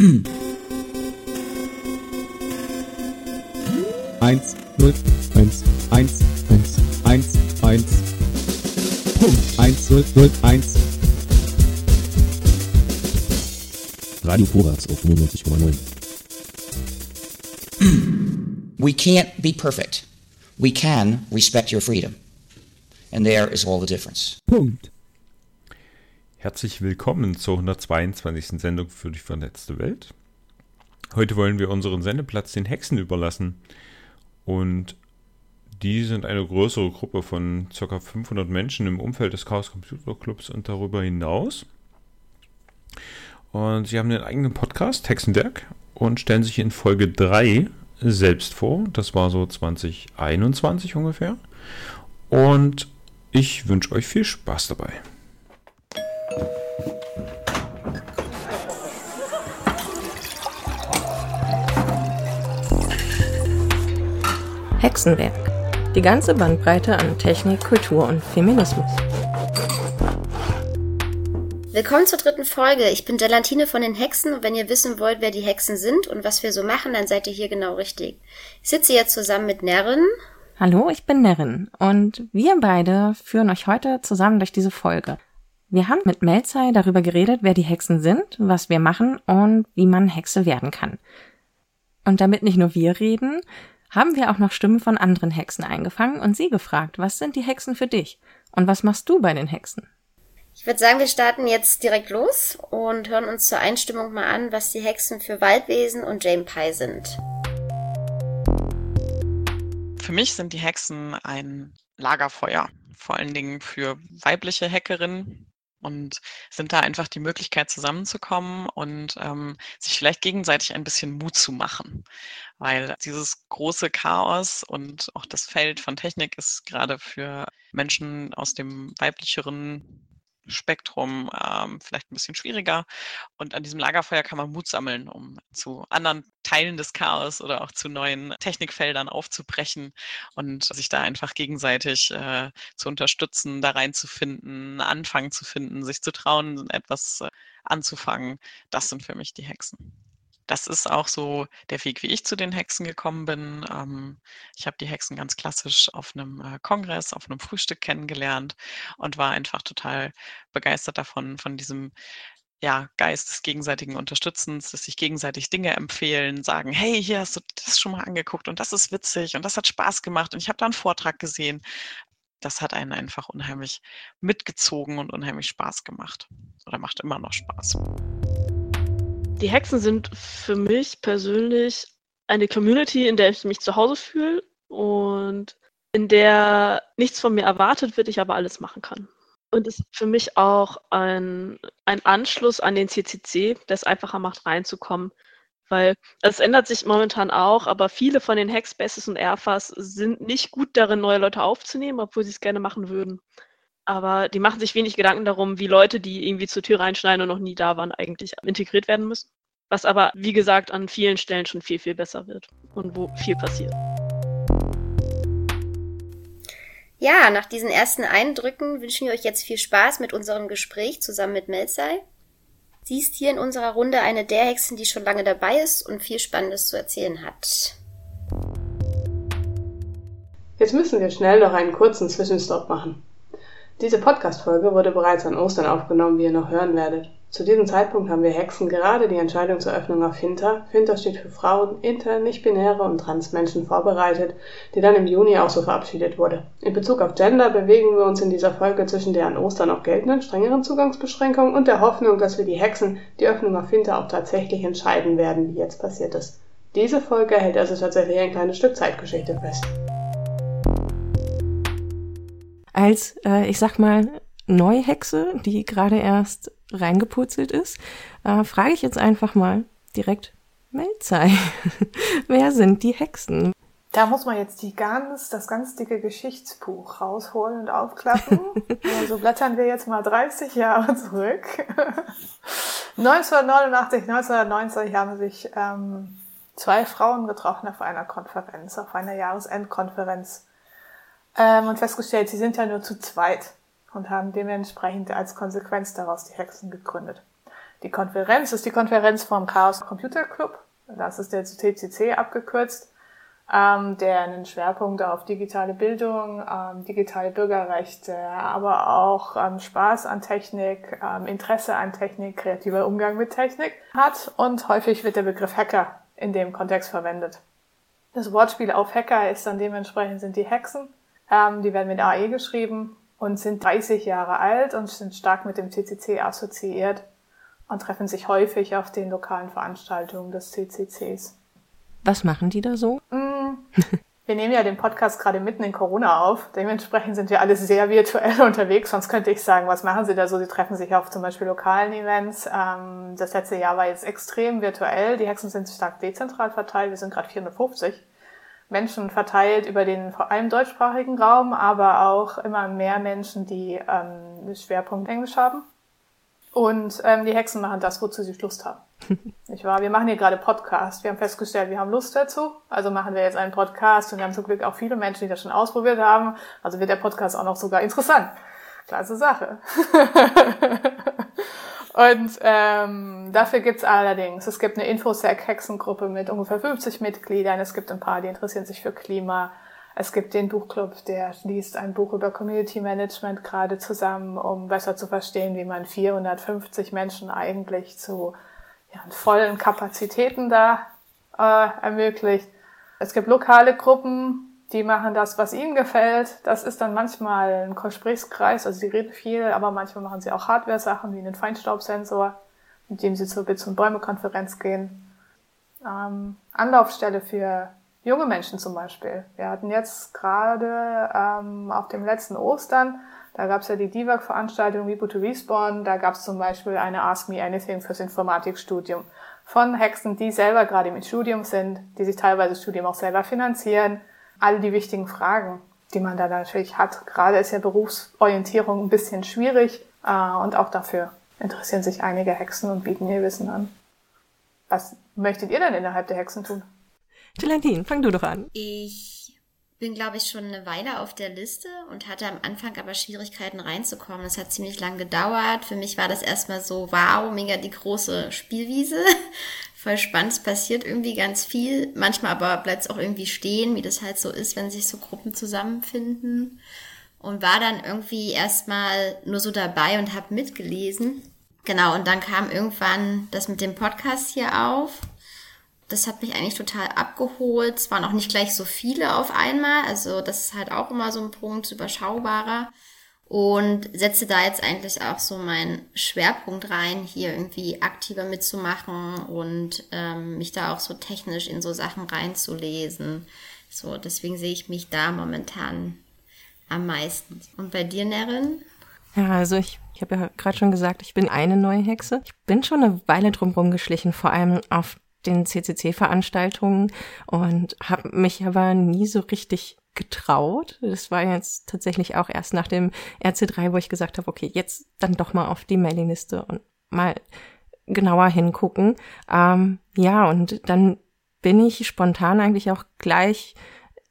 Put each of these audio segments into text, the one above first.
Eins, null, eins, eins, eins, eins, eins. Punkt. Eins, null, null, eins. Radio Vorwärts auf 95,9. We can't be perfect. We can respect your freedom. And there is all the difference. Punkt. Herzlich willkommen zur 122. Sendung für die vernetzte Welt. Heute wollen wir unseren Sendeplatz den Hexen überlassen. Und die sind eine größere Gruppe von ca. 500 Menschen im Umfeld des Chaos Computer Clubs und darüber hinaus. Und sie haben einen eigenen Podcast, Hexenwerk, und stellen sich in Folge 3 selbst vor. Das war so 2021 ungefähr. Und ich wünsche euch viel Spaß dabei. Hexenwerk. Die ganze Bandbreite an Technik, Kultur und Feminismus. Willkommen zur dritten Folge. Ich bin Delantine von den Hexen und wenn ihr wissen wollt, wer die Hexen sind und was wir so machen, dann seid ihr hier genau richtig. Ich sitze jetzt zusammen mit Nerrin. Hallo, ich bin Nerin und wir beide führen euch heute zusammen durch diese Folge. Wir haben mit Melzai darüber geredet, wer die Hexen sind, was wir machen und wie man Hexe werden kann. Und damit nicht nur wir reden, haben wir auch noch Stimmen von anderen Hexen eingefangen und sie gefragt, was sind die Hexen für dich? Und was machst du bei den Hexen? Ich würde sagen, wir starten jetzt direkt los und hören uns zur Einstimmung mal an, was die Hexen für Waldwesen und Jane Pie sind. Für mich sind die Hexen ein Lagerfeuer, vor allen Dingen für weibliche Hackerinnen, und sind da einfach die Möglichkeit zusammenzukommen und ähm, sich vielleicht gegenseitig ein bisschen Mut zu machen. Weil dieses große Chaos und auch das Feld von Technik ist gerade für Menschen aus dem weiblicheren Spektrum ähm, vielleicht ein bisschen schwieriger. Und an diesem Lagerfeuer kann man Mut sammeln, um zu anderen Teilen des Chaos oder auch zu neuen Technikfeldern aufzubrechen und sich da einfach gegenseitig äh, zu unterstützen, da reinzufinden, einen Anfang zu finden, sich zu trauen, etwas äh, anzufangen. Das sind für mich die Hexen das ist auch so der Weg, wie ich zu den Hexen gekommen bin. Ähm, ich habe die Hexen ganz klassisch auf einem äh, Kongress, auf einem Frühstück kennengelernt und war einfach total begeistert davon, von diesem ja, Geist des gegenseitigen Unterstützens, dass sich gegenseitig Dinge empfehlen, sagen, hey, hier hast du das schon mal angeguckt und das ist witzig und das hat Spaß gemacht und ich habe da einen Vortrag gesehen. Das hat einen einfach unheimlich mitgezogen und unheimlich Spaß gemacht oder macht immer noch Spaß. Die Hexen sind für mich persönlich eine Community, in der ich mich zu Hause fühle und in der nichts von mir erwartet wird, ich aber alles machen kann. Und es ist für mich auch ein, ein Anschluss an den CCC, der es einfacher macht, reinzukommen. Weil es ändert sich momentan auch, aber viele von den Hackspaces und Airfas sind nicht gut darin, neue Leute aufzunehmen, obwohl sie es gerne machen würden. Aber die machen sich wenig Gedanken darum, wie Leute, die irgendwie zur Tür reinschneiden und noch nie da waren, eigentlich integriert werden müssen. Was aber, wie gesagt, an vielen Stellen schon viel, viel besser wird und wo viel passiert. Ja, nach diesen ersten Eindrücken wünschen wir euch jetzt viel Spaß mit unserem Gespräch zusammen mit Melzai. Sie ist hier in unserer Runde eine der Hexen, die schon lange dabei ist und viel Spannendes zu erzählen hat. Jetzt müssen wir schnell noch einen kurzen Zwischenstopp machen. Diese Podcast-Folge wurde bereits an Ostern aufgenommen, wie ihr noch hören werdet. Zu diesem Zeitpunkt haben wir Hexen gerade die Entscheidung zur Öffnung auf Hinter, Hinter steht für Frauen, Inter, Nicht-Binäre und Transmenschen vorbereitet, die dann im Juni auch so verabschiedet wurde. In Bezug auf Gender bewegen wir uns in dieser Folge zwischen der an Ostern noch geltenden strengeren Zugangsbeschränkung und der Hoffnung, dass wir die Hexen die Öffnung auf Hinter auch tatsächlich entscheiden werden, wie jetzt passiert ist. Diese Folge hält also tatsächlich ein kleines Stück Zeitgeschichte fest als, äh, ich sag mal, Neuhexe, die gerade erst reingepurzelt ist, äh, frage ich jetzt einfach mal direkt Melzei. Wer sind die Hexen? Da muss man jetzt die ganz, das ganz dicke Geschichtsbuch rausholen und aufklappen. also blättern wir jetzt mal 30 Jahre zurück. 1989, 1990 haben sich ähm, zwei Frauen getroffen auf einer Konferenz, auf einer Jahresendkonferenz ähm, und festgestellt, sie sind ja nur zu zweit und haben dementsprechend als Konsequenz daraus die Hexen gegründet. Die Konferenz ist die Konferenz vom Chaos Computer Club. Das ist der TCC abgekürzt, ähm, der einen Schwerpunkt auf digitale Bildung, ähm, digitale Bürgerrechte, aber auch ähm, Spaß an Technik, ähm, Interesse an Technik, kreativer Umgang mit Technik hat. Und häufig wird der Begriff Hacker in dem Kontext verwendet. Das Wortspiel auf Hacker ist dann dementsprechend sind die Hexen. Ähm, die werden mit AE geschrieben und sind 30 Jahre alt und sind stark mit dem CCC assoziiert und treffen sich häufig auf den lokalen Veranstaltungen des CCCs. Was machen die da so? Mm, wir nehmen ja den Podcast gerade mitten in Corona auf. Dementsprechend sind wir alle sehr virtuell unterwegs. Sonst könnte ich sagen, was machen sie da so? Sie treffen sich auf zum Beispiel lokalen Events. Ähm, das letzte Jahr war jetzt extrem virtuell. Die Hexen sind stark dezentral verteilt. Wir sind gerade 450 Menschen verteilt über den vor allem deutschsprachigen Raum, aber auch immer mehr Menschen, die ähm, den Schwerpunkt Englisch haben. Und ähm, die Hexen machen das, wozu sie Lust haben. Nicht wahr? Wir machen hier gerade Podcast. Wir haben festgestellt, wir haben Lust dazu. Also machen wir jetzt einen Podcast und wir haben zum Glück auch viele Menschen, die das schon ausprobiert haben. Also wird der Podcast auch noch sogar interessant. Klasse Sache. und ähm, dafür gibt's allerdings, es gibt eine Infosec-Hexengruppe mit ungefähr 50 Mitgliedern. Es gibt ein paar, die interessieren sich für Klima. Es gibt den Buchclub, der liest ein Buch über Community Management gerade zusammen, um besser zu verstehen, wie man 450 Menschen eigentlich zu ja, vollen Kapazitäten da äh, ermöglicht. Es gibt lokale Gruppen, die machen das, was ihnen gefällt. Das ist dann manchmal ein Gesprächskreis, also sie reden viel, aber manchmal machen sie auch Hardware-Sachen wie einen Feinstaubsensor, mit dem sie zur Bits- und Bäume-Konferenz gehen. Ähm, Anlaufstelle für junge Menschen zum Beispiel. Wir hatten jetzt gerade ähm, auf dem letzten Ostern, da gab es ja die DIVAC-Veranstaltung Reboot to Respawn, da gab es zum Beispiel eine Ask Me Anything fürs Informatikstudium von Hexen, die selber gerade im Studium sind, die sich teilweise das Studium auch selber finanzieren. All die wichtigen Fragen, die man da natürlich hat. Gerade ist ja Berufsorientierung ein bisschen schwierig äh, und auch dafür interessieren sich einige Hexen und bieten ihr Wissen an. Was möchtet ihr denn innerhalb der Hexen tun? Gelantin, fang du doch an. Ich bin, glaube ich, schon eine Weile auf der Liste und hatte am Anfang aber Schwierigkeiten reinzukommen. Es hat ziemlich lang gedauert. Für mich war das erstmal so, wow, mega die große Spielwiese. Voll spannend, es passiert irgendwie ganz viel. Manchmal aber bleibt es auch irgendwie stehen, wie das halt so ist, wenn sich so Gruppen zusammenfinden. Und war dann irgendwie erstmal nur so dabei und habe mitgelesen. Genau, und dann kam irgendwann das mit dem Podcast hier auf das hat mich eigentlich total abgeholt. Es waren auch nicht gleich so viele auf einmal. Also das ist halt auch immer so ein Punkt, überschaubarer. Und setze da jetzt eigentlich auch so meinen Schwerpunkt rein, hier irgendwie aktiver mitzumachen und ähm, mich da auch so technisch in so Sachen reinzulesen. So, deswegen sehe ich mich da momentan am meisten. Und bei dir, Nerin? Ja, also ich, ich habe ja gerade schon gesagt, ich bin eine neue Hexe. Ich bin schon eine Weile drum geschlichen, vor allem auf den CCC-Veranstaltungen und habe mich aber nie so richtig getraut. Das war jetzt tatsächlich auch erst nach dem RC3, wo ich gesagt habe, okay, jetzt dann doch mal auf die Mailingliste und mal genauer hingucken. Ähm, ja, und dann bin ich spontan eigentlich auch gleich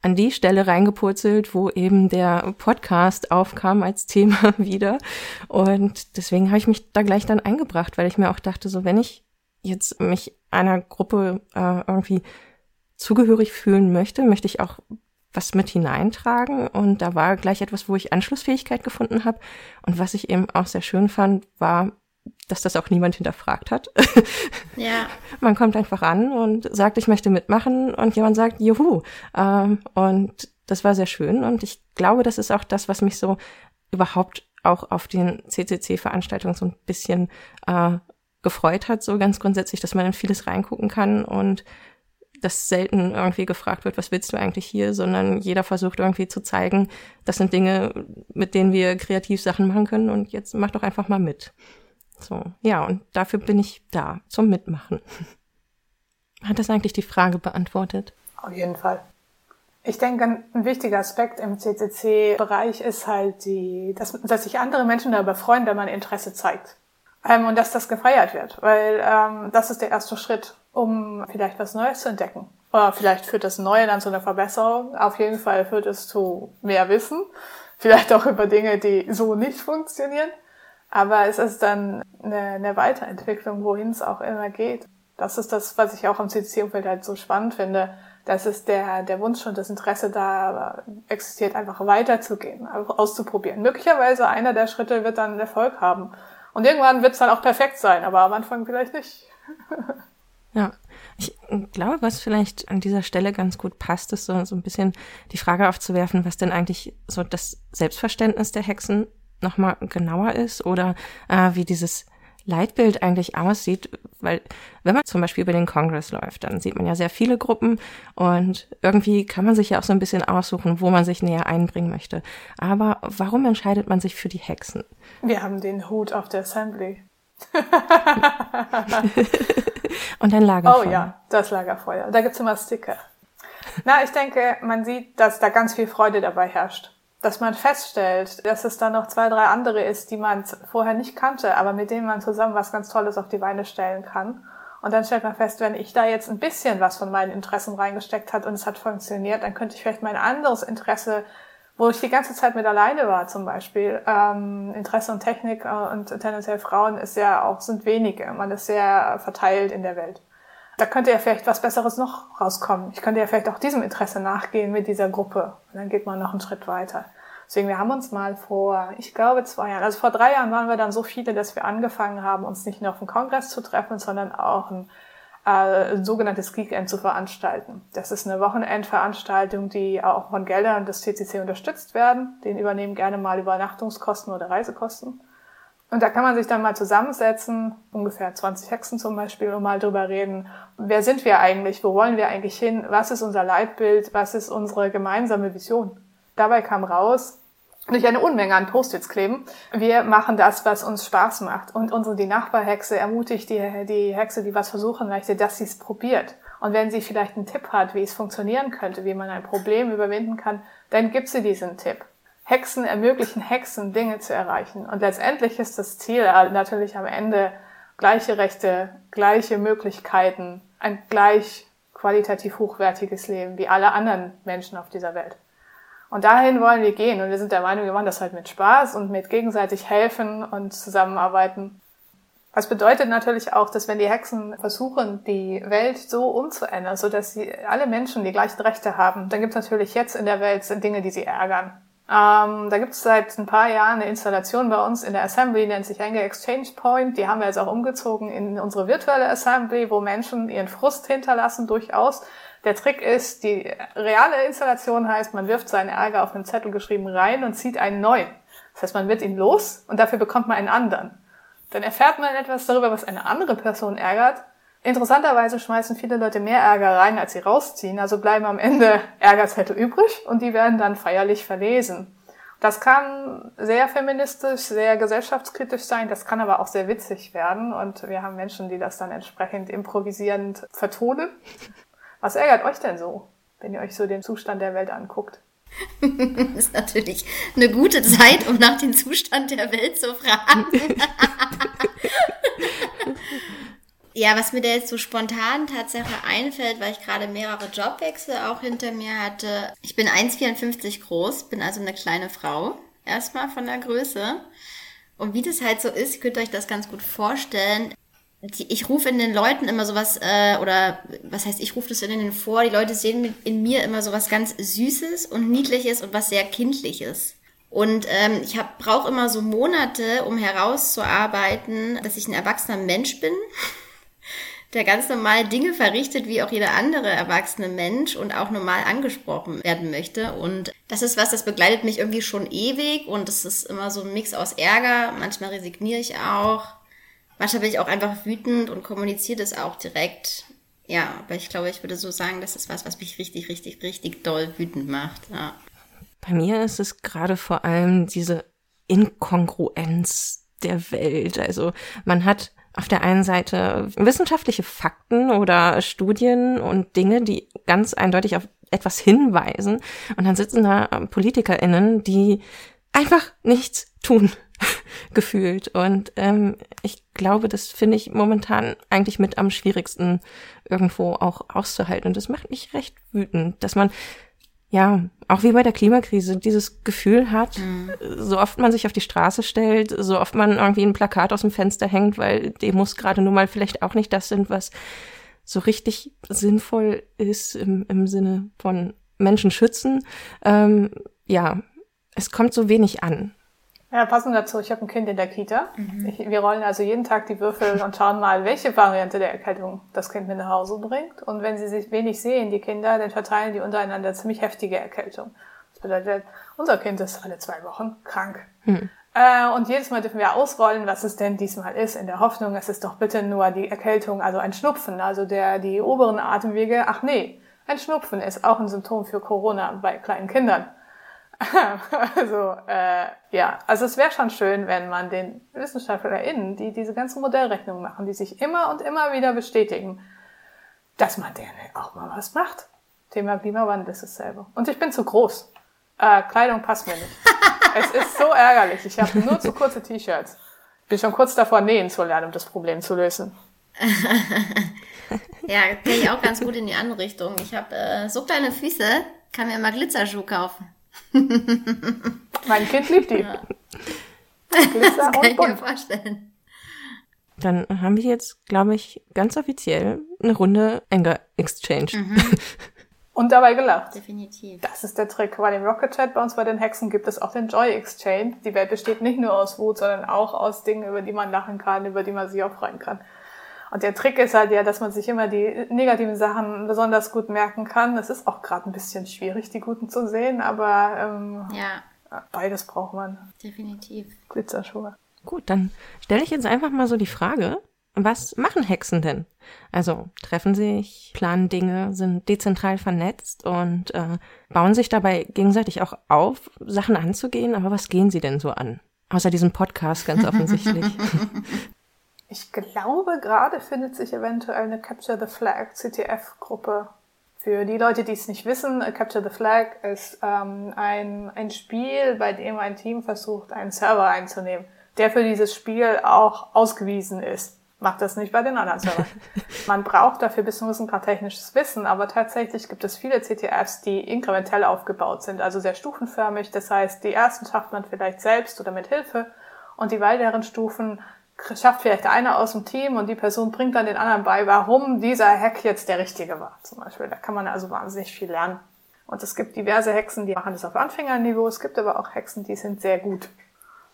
an die Stelle reingepurzelt, wo eben der Podcast aufkam als Thema wieder. Und deswegen habe ich mich da gleich dann eingebracht, weil ich mir auch dachte, so wenn ich jetzt mich einer Gruppe äh, irgendwie zugehörig fühlen möchte, möchte ich auch was mit hineintragen. Und da war gleich etwas, wo ich Anschlussfähigkeit gefunden habe. Und was ich eben auch sehr schön fand, war, dass das auch niemand hinterfragt hat. Ja. Man kommt einfach an und sagt, ich möchte mitmachen und jemand sagt, juhu. Ähm, und das war sehr schön. Und ich glaube, das ist auch das, was mich so überhaupt auch auf den CCC-Veranstaltungen so ein bisschen äh, gefreut hat, so ganz grundsätzlich, dass man in vieles reingucken kann und dass selten irgendwie gefragt wird, was willst du eigentlich hier, sondern jeder versucht irgendwie zu zeigen, das sind Dinge, mit denen wir kreativ Sachen machen können und jetzt mach doch einfach mal mit. So, ja, und dafür bin ich da, zum Mitmachen. Hat das eigentlich die Frage beantwortet? Auf jeden Fall. Ich denke, ein wichtiger Aspekt im CCC-Bereich ist halt die, dass, dass sich andere Menschen darüber freuen, wenn man Interesse zeigt. Ähm, und dass das gefeiert wird, weil ähm, das ist der erste Schritt, um vielleicht was Neues zu entdecken. Oder vielleicht führt das Neue dann zu einer Verbesserung. Auf jeden Fall führt es zu mehr Wissen. Vielleicht auch über Dinge, die so nicht funktionieren. Aber es ist dann eine, eine Weiterentwicklung, wohin es auch immer geht. Das ist das, was ich auch am CCC-Umfeld halt so spannend finde. dass es der, der Wunsch und das Interesse da existiert, einfach weiterzugehen, auszuprobieren. Möglicherweise einer der Schritte wird dann Erfolg haben. Und irgendwann wird es dann auch perfekt sein, aber am Anfang vielleicht nicht. ja. Ich glaube, was vielleicht an dieser Stelle ganz gut passt, ist so, so ein bisschen die Frage aufzuwerfen, was denn eigentlich so das Selbstverständnis der Hexen nochmal genauer ist oder äh, wie dieses Leitbild eigentlich aussieht, weil wenn man zum Beispiel über den Kongress läuft, dann sieht man ja sehr viele Gruppen und irgendwie kann man sich ja auch so ein bisschen aussuchen, wo man sich näher einbringen möchte. Aber warum entscheidet man sich für die Hexen? Wir haben den Hut auf der Assembly. und ein Lagerfeuer. Oh ja, das Lagerfeuer. Da gibt's immer Sticker. Na, ich denke, man sieht, dass da ganz viel Freude dabei herrscht dass man feststellt, dass es da noch zwei, drei andere ist, die man vorher nicht kannte, aber mit denen man zusammen was ganz Tolles auf die Beine stellen kann. Und dann stellt man fest, wenn ich da jetzt ein bisschen was von meinen Interessen reingesteckt hat und es hat funktioniert, dann könnte ich vielleicht mein anderes Interesse, wo ich die ganze Zeit mit alleine war zum Beispiel, ähm, Interesse und Technik äh, und tendenziell Frauen ist ja auch, sind wenige. Man ist sehr verteilt in der Welt da könnte ja vielleicht was Besseres noch rauskommen. Ich könnte ja vielleicht auch diesem Interesse nachgehen mit dieser Gruppe. Und dann geht man noch einen Schritt weiter. Deswegen, wir haben uns mal vor, ich glaube, zwei Jahren, also vor drei Jahren waren wir dann so viele, dass wir angefangen haben, uns nicht nur auf dem Kongress zu treffen, sondern auch ein, äh, ein sogenanntes Geekend zu veranstalten. Das ist eine Wochenendveranstaltung, die auch von Geldern des CCC unterstützt werden. Den übernehmen gerne mal Übernachtungskosten oder Reisekosten. Und da kann man sich dann mal zusammensetzen, ungefähr 20 Hexen zum Beispiel, und mal drüber reden, wer sind wir eigentlich, wo wollen wir eigentlich hin, was ist unser Leitbild, was ist unsere gemeinsame Vision. Dabei kam raus, nicht eine Unmenge an Post-its kleben. Wir machen das, was uns Spaß macht. Und unsere, die Nachbarhexe ermutigt die, die Hexe, die was versuchen möchte, dass sie es probiert. Und wenn sie vielleicht einen Tipp hat, wie es funktionieren könnte, wie man ein Problem überwinden kann, dann gibt sie diesen Tipp. Hexen ermöglichen Hexen, Dinge zu erreichen. Und letztendlich ist das Ziel natürlich am Ende gleiche Rechte, gleiche Möglichkeiten, ein gleich qualitativ hochwertiges Leben wie alle anderen Menschen auf dieser Welt. Und dahin wollen wir gehen. Und wir sind der Meinung, wir machen das halt mit Spaß und mit gegenseitig helfen und zusammenarbeiten. Das bedeutet natürlich auch, dass wenn die Hexen versuchen, die Welt so umzuändern, so dass sie alle Menschen die gleichen Rechte haben, dann gibt es natürlich jetzt in der Welt Dinge, die sie ärgern. Ähm, da gibt es seit ein paar Jahren eine Installation bei uns in der Assembly, nennt sich Anger Exchange Point. Die haben wir jetzt auch umgezogen in unsere virtuelle Assembly, wo Menschen ihren Frust hinterlassen, durchaus. Der Trick ist, die reale Installation heißt, man wirft seinen Ärger auf einen Zettel geschrieben rein und zieht einen neuen. Das heißt, man wird ihn los und dafür bekommt man einen anderen. Dann erfährt man etwas darüber, was eine andere Person ärgert Interessanterweise schmeißen viele Leute mehr Ärger rein, als sie rausziehen, also bleiben am Ende Ärgerzettel übrig und die werden dann feierlich verlesen. Das kann sehr feministisch, sehr gesellschaftskritisch sein, das kann aber auch sehr witzig werden und wir haben Menschen, die das dann entsprechend improvisierend vertonen. Was ärgert euch denn so, wenn ihr euch so den Zustand der Welt anguckt? das ist natürlich eine gute Zeit, um nach dem Zustand der Welt zu fragen. Ja, was mir da jetzt so spontan Tatsache einfällt, weil ich gerade mehrere Jobwechsel auch hinter mir hatte. Ich bin 1,54 groß, bin also eine kleine Frau. Erstmal von der Größe. Und wie das halt so ist, könnt ihr euch das ganz gut vorstellen. Ich rufe in den Leuten immer sowas, äh, oder was heißt, ich rufe das in denen vor, die Leute sehen in mir immer sowas ganz Süßes und Niedliches und was sehr Kindliches. Und ähm, ich brauche immer so Monate, um herauszuarbeiten, dass ich ein erwachsener Mensch bin der ganz normal Dinge verrichtet, wie auch jeder andere erwachsene Mensch und auch normal angesprochen werden möchte. Und das ist was, das begleitet mich irgendwie schon ewig und es ist immer so ein Mix aus Ärger. Manchmal resigniere ich auch. Manchmal bin ich auch einfach wütend und kommuniziere das auch direkt. Ja, aber ich glaube, ich würde so sagen, das ist was, was mich richtig, richtig, richtig doll wütend macht. Ja. Bei mir ist es gerade vor allem diese Inkongruenz der Welt. Also man hat auf der einen Seite wissenschaftliche Fakten oder Studien und Dinge, die ganz eindeutig auf etwas hinweisen. Und dann sitzen da PolitikerInnen, die einfach nichts tun, gefühlt. Und ähm, ich glaube, das finde ich momentan eigentlich mit am schwierigsten irgendwo auch auszuhalten. Und das macht mich recht wütend, dass man ja, auch wie bei der Klimakrise, dieses Gefühl hat, mhm. so oft man sich auf die Straße stellt, so oft man irgendwie ein Plakat aus dem Fenster hängt, weil Demos gerade nun mal vielleicht auch nicht das sind, was so richtig sinnvoll ist im, im Sinne von Menschen schützen. Ähm, ja, es kommt so wenig an. Ja, passend dazu, ich habe ein Kind in der Kita. Mhm. Ich, wir rollen also jeden Tag die Würfel und schauen mal, welche Variante der Erkältung das Kind mit nach Hause bringt. Und wenn sie sich wenig sehen, die Kinder, dann verteilen die untereinander ziemlich heftige Erkältung. Das bedeutet, unser Kind ist alle zwei Wochen krank. Mhm. Äh, und jedes Mal dürfen wir ausrollen, was es denn diesmal ist, in der Hoffnung, es ist doch bitte nur die Erkältung, also ein Schnupfen, also der, die oberen Atemwege. Ach nee, ein Schnupfen ist auch ein Symptom für Corona bei kleinen Kindern. also äh, ja, also es wäre schon schön, wenn man den WissenschaftlerInnen, die diese ganzen Modellrechnungen machen, die sich immer und immer wieder bestätigen, dass man denen auch mal was macht. Thema Klimawandel ist dasselbe. Und ich bin zu groß. Äh, Kleidung passt mir nicht. es ist so ärgerlich. Ich habe nur zu kurze T-Shirts. Bin schon kurz davor, nähen zu lernen, um das Problem zu lösen. ja, gehe ich auch ganz gut in die andere Richtung. Ich habe äh, so kleine Füße, kann mir mal Glitzerschuhe kaufen. mein Kind liebt die. Ja. Das kann ich mir vorstellen. Dann haben wir jetzt, glaube ich, ganz offiziell eine Runde Anger Exchange. Mhm. Und dabei gelacht. Definitiv. Das ist der Trick. Bei dem Rocket Chat bei uns bei den Hexen gibt es auch den Joy Exchange. Die Welt besteht nicht nur aus Wut, sondern auch aus Dingen, über die man lachen kann, über die man sich auch freuen kann. Und der Trick ist halt ja, dass man sich immer die negativen Sachen besonders gut merken kann. Es ist auch gerade ein bisschen schwierig, die guten zu sehen, aber ähm, ja. beides braucht man. Definitiv. Glitzerschuhe. Gut, dann stelle ich jetzt einfach mal so die Frage, was machen Hexen denn? Also treffen sich, planen Dinge, sind dezentral vernetzt und äh, bauen sich dabei gegenseitig auch auf, Sachen anzugehen. Aber was gehen sie denn so an? Außer diesem Podcast ganz offensichtlich. Ich glaube, gerade findet sich eventuell eine Capture the Flag CTF-Gruppe. Für die Leute, die es nicht wissen, Capture the Flag ist ähm, ein, ein Spiel, bei dem ein Team versucht, einen Server einzunehmen, der für dieses Spiel auch ausgewiesen ist. Macht das nicht bei den anderen Servern. Man braucht dafür bis zu gerade technisches Wissen, aber tatsächlich gibt es viele CTFs, die inkrementell aufgebaut sind, also sehr stufenförmig. Das heißt, die ersten schafft man vielleicht selbst oder mit Hilfe und die weiteren Stufen schafft vielleicht einer aus dem Team und die Person bringt dann den anderen bei, warum dieser Hack jetzt der richtige war, zum Beispiel. Da kann man also wahnsinnig viel lernen. Und es gibt diverse Hexen, die machen das auf Anfängerniveau. Es gibt aber auch Hexen, die sind sehr gut.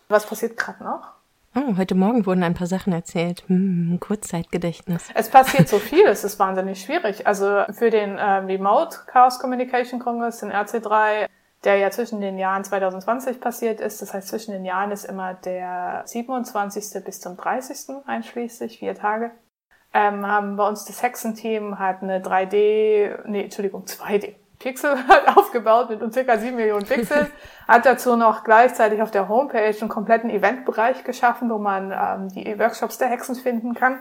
Was passiert gerade noch? Oh, heute Morgen wurden ein paar Sachen erzählt. Hm, Kurzzeitgedächtnis. Es passiert so viel, es ist wahnsinnig schwierig. Also für den äh, Remote Chaos Communication Congress, den RC3, der ja zwischen den Jahren 2020 passiert ist. Das heißt, zwischen den Jahren ist immer der 27. bis zum 30. einschließlich, vier Tage. Ähm, haben bei uns das Hexenteam hat eine 3D, nee, Entschuldigung, 2D Pixel aufgebaut mit circa 7 Millionen Pixeln, hat dazu noch gleichzeitig auf der Homepage einen kompletten Eventbereich geschaffen, wo man ähm, die Workshops der Hexen finden kann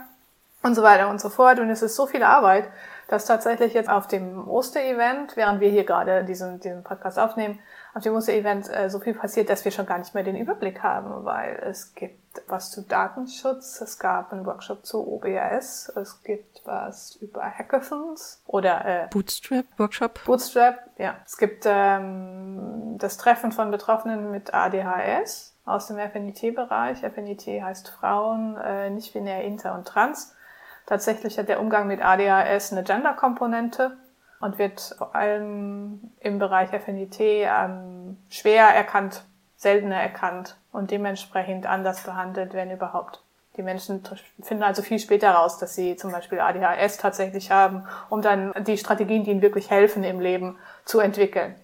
und so weiter und so fort. Und es ist so viel Arbeit, dass tatsächlich jetzt auf dem Oster-Event, während wir hier gerade diesen, diesen Podcast aufnehmen, auf dem Oster-Event äh, so viel passiert, dass wir schon gar nicht mehr den Überblick haben, weil es gibt was zu Datenschutz, es gab einen Workshop zu OBS, es gibt was über Hackathons oder äh, Bootstrap Workshop. Bootstrap, ja. Es gibt ähm, das Treffen von Betroffenen mit ADHS aus dem FNIT-Bereich. FNIT heißt Frauen, äh, nicht binär, inter und trans. Tatsächlich hat der Umgang mit ADHS eine Gender-Komponente und wird vor allem im Bereich FNIT ähm, schwer erkannt, seltener erkannt und dementsprechend anders behandelt, wenn überhaupt. Die Menschen finden also viel später raus, dass sie zum Beispiel ADHS tatsächlich haben, um dann die Strategien, die ihnen wirklich helfen im Leben, zu entwickeln.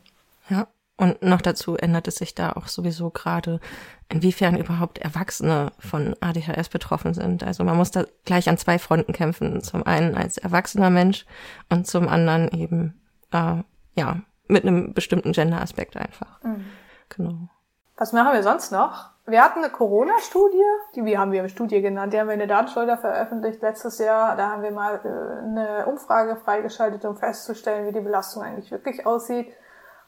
Und noch dazu ändert es sich da auch sowieso gerade, inwiefern überhaupt Erwachsene von ADHS betroffen sind. Also man muss da gleich an zwei Fronten kämpfen. Zum einen als erwachsener Mensch und zum anderen eben, äh, ja, mit einem bestimmten Gender-Aspekt einfach. Mhm. Genau. Was machen wir sonst noch? Wir hatten eine Corona-Studie, die wir haben wir eine Studie genannt, die haben wir in der Datenschleuder veröffentlicht letztes Jahr. Da haben wir mal äh, eine Umfrage freigeschaltet, um festzustellen, wie die Belastung eigentlich wirklich aussieht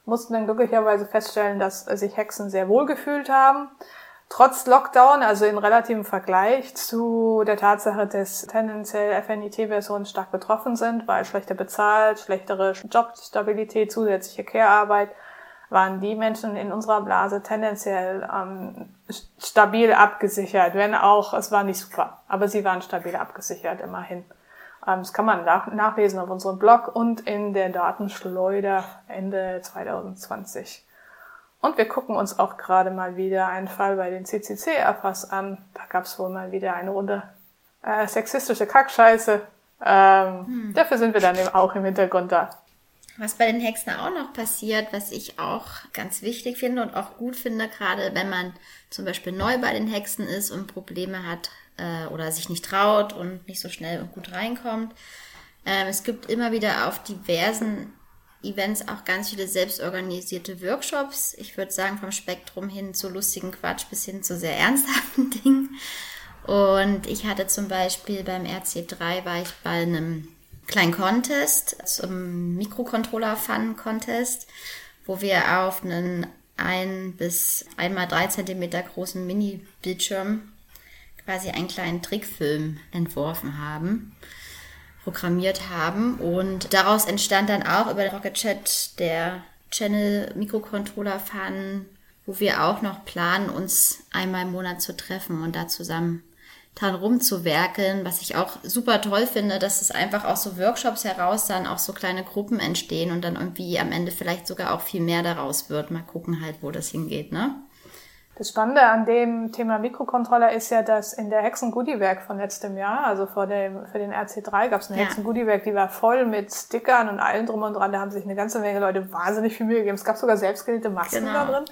mussten dann glücklicherweise feststellen, dass sich Hexen sehr wohl gefühlt haben. trotz Lockdown, also in relativem Vergleich zu der Tatsache, dass tendenziell FNIT-Versionen stark betroffen sind, weil schlechter bezahlt, schlechtere Jobstabilität, zusätzliche Care-Arbeit, waren die Menschen in unserer Blase tendenziell ähm, stabil abgesichert, wenn auch, es war nicht super, aber sie waren stabil abgesichert immerhin. Ähm, das kann man nach nachlesen auf unserem Blog und in der Datenschleuder Ende 2020. Und wir gucken uns auch gerade mal wieder einen Fall bei den CCC-Erfass an. Da gab es wohl mal wieder eine Runde äh, sexistische Kackscheiße. Ähm, hm. Dafür sind wir dann eben auch im Hintergrund da. Was bei den Hexen auch noch passiert, was ich auch ganz wichtig finde und auch gut finde, gerade wenn man zum Beispiel neu bei den Hexen ist und Probleme hat äh, oder sich nicht traut und nicht so schnell und gut reinkommt. Ähm, es gibt immer wieder auf diversen Events auch ganz viele selbstorganisierte Workshops. Ich würde sagen, vom Spektrum hin zu lustigen Quatsch bis hin zu sehr ernsthaften Dingen. Und ich hatte zum Beispiel beim RC3 war ich bei einem kleinen Contest, zum Mikrocontroller-Fun-Contest, wo wir auf einen ein bis einmal drei Zentimeter großen Mini-Bildschirm quasi einen kleinen Trickfilm entworfen haben, programmiert haben. Und daraus entstand dann auch über Rocket Chat der Channel Mikrocontroller Fun, wo wir auch noch planen, uns einmal im Monat zu treffen und da zusammen dran rumzuwerkeln, was ich auch super toll finde, dass es einfach aus so Workshops heraus dann auch so kleine Gruppen entstehen und dann irgendwie am Ende vielleicht sogar auch viel mehr daraus wird. Mal gucken halt, wo das hingeht, ne? Das Spannende an dem Thema Mikrocontroller ist ja, dass in der Hexen Goodiewerk von letztem Jahr, also vor dem, für den RC3 gab es eine ja. Hexen Goodiewerk, die war voll mit Stickern und allem drum und dran. Da haben sich eine ganze Menge Leute wahnsinnig viel Mühe gegeben. Es gab sogar selbstgenähte Masken genau. da drin.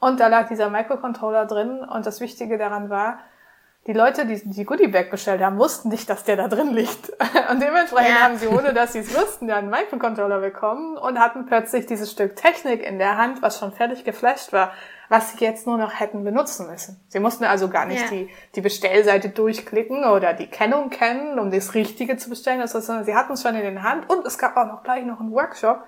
Und da lag dieser Microcontroller drin. Und das Wichtige daran war, die Leute, die die Goodiebag bestellt haben, wussten nicht, dass der da drin liegt. Und dementsprechend ja. haben sie, ohne dass sie es wussten, dann einen Microcontroller bekommen und hatten plötzlich dieses Stück Technik in der Hand, was schon fertig geflasht war, was sie jetzt nur noch hätten benutzen müssen. Sie mussten also gar nicht ja. die, die Bestellseite durchklicken oder die Kennung kennen, um das Richtige zu bestellen, sondern sie hatten es schon in den Hand und es gab auch noch gleich noch einen Workshop.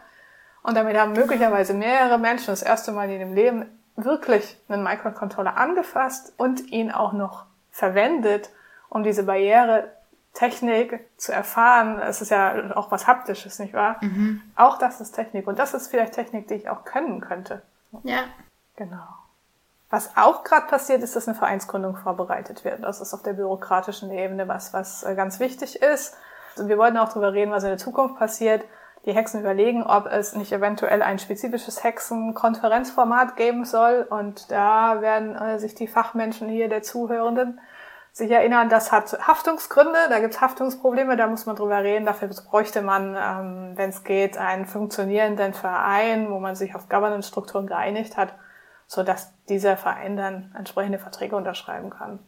Und damit haben möglicherweise mehrere Menschen das erste Mal in ihrem Leben wirklich einen Microcontroller angefasst und ihn auch noch verwendet, um diese Barrieretechnik zu erfahren. Es ist ja auch was Haptisches, nicht wahr? Mhm. Auch das ist Technik. Und das ist vielleicht Technik, die ich auch können könnte. Ja. Genau. Was auch gerade passiert, ist, dass eine Vereinsgründung vorbereitet wird. Das ist auf der bürokratischen Ebene was, was äh, ganz wichtig ist. Und wir wollten auch darüber reden, was in der Zukunft passiert. Die Hexen überlegen, ob es nicht eventuell ein spezifisches Hexenkonferenzformat geben soll. Und da werden äh, sich die Fachmenschen hier der Zuhörenden sich erinnern, das hat Haftungsgründe, da gibt's Haftungsprobleme, da muss man drüber reden. Dafür bräuchte man, ähm, wenn es geht, einen funktionierenden Verein, wo man sich auf Governance-Strukturen geeinigt hat, so dass dieser Verein dann entsprechende Verträge unterschreiben kann.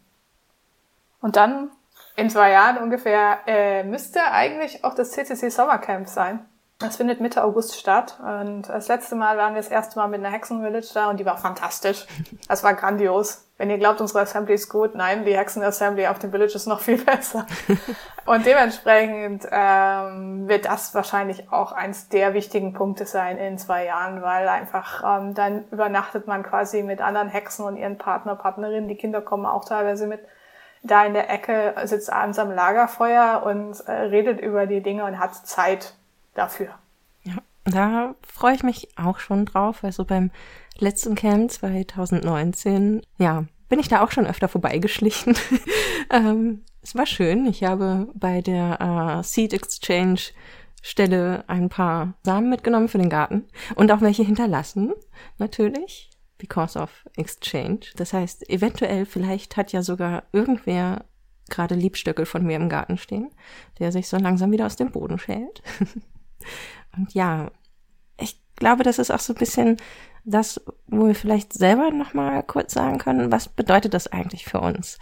Und dann in zwei Jahren ungefähr äh, müsste eigentlich auch das CCC Sommercamp sein. Das findet Mitte August statt. Und das letzte Mal waren wir das erste Mal mit einer Hexenvillage da und die war fantastisch. Das war grandios. Wenn ihr glaubt, unsere Assembly ist gut, nein, die Hexen-Assembly auf dem Village ist noch viel besser. und dementsprechend ähm, wird das wahrscheinlich auch eins der wichtigen Punkte sein in zwei Jahren, weil einfach ähm, dann übernachtet man quasi mit anderen Hexen und ihren Partner, Partnerinnen. Die Kinder kommen auch teilweise mit da in der Ecke, sitzt abends am Lagerfeuer und äh, redet über die Dinge und hat Zeit dafür. Ja, da freue ich mich auch schon drauf. Also beim letzten Camp 2019, ja, bin ich da auch schon öfter vorbeigeschlichen. ähm, es war schön. Ich habe bei der äh, Seed Exchange Stelle ein paar Samen mitgenommen für den Garten und auch welche hinterlassen, natürlich, because of exchange. Das heißt, eventuell, vielleicht hat ja sogar irgendwer gerade Liebstöckel von mir im Garten stehen, der sich so langsam wieder aus dem Boden schält. Und ja, ich glaube, das ist auch so ein bisschen das, wo wir vielleicht selber nochmal kurz sagen können, was bedeutet das eigentlich für uns?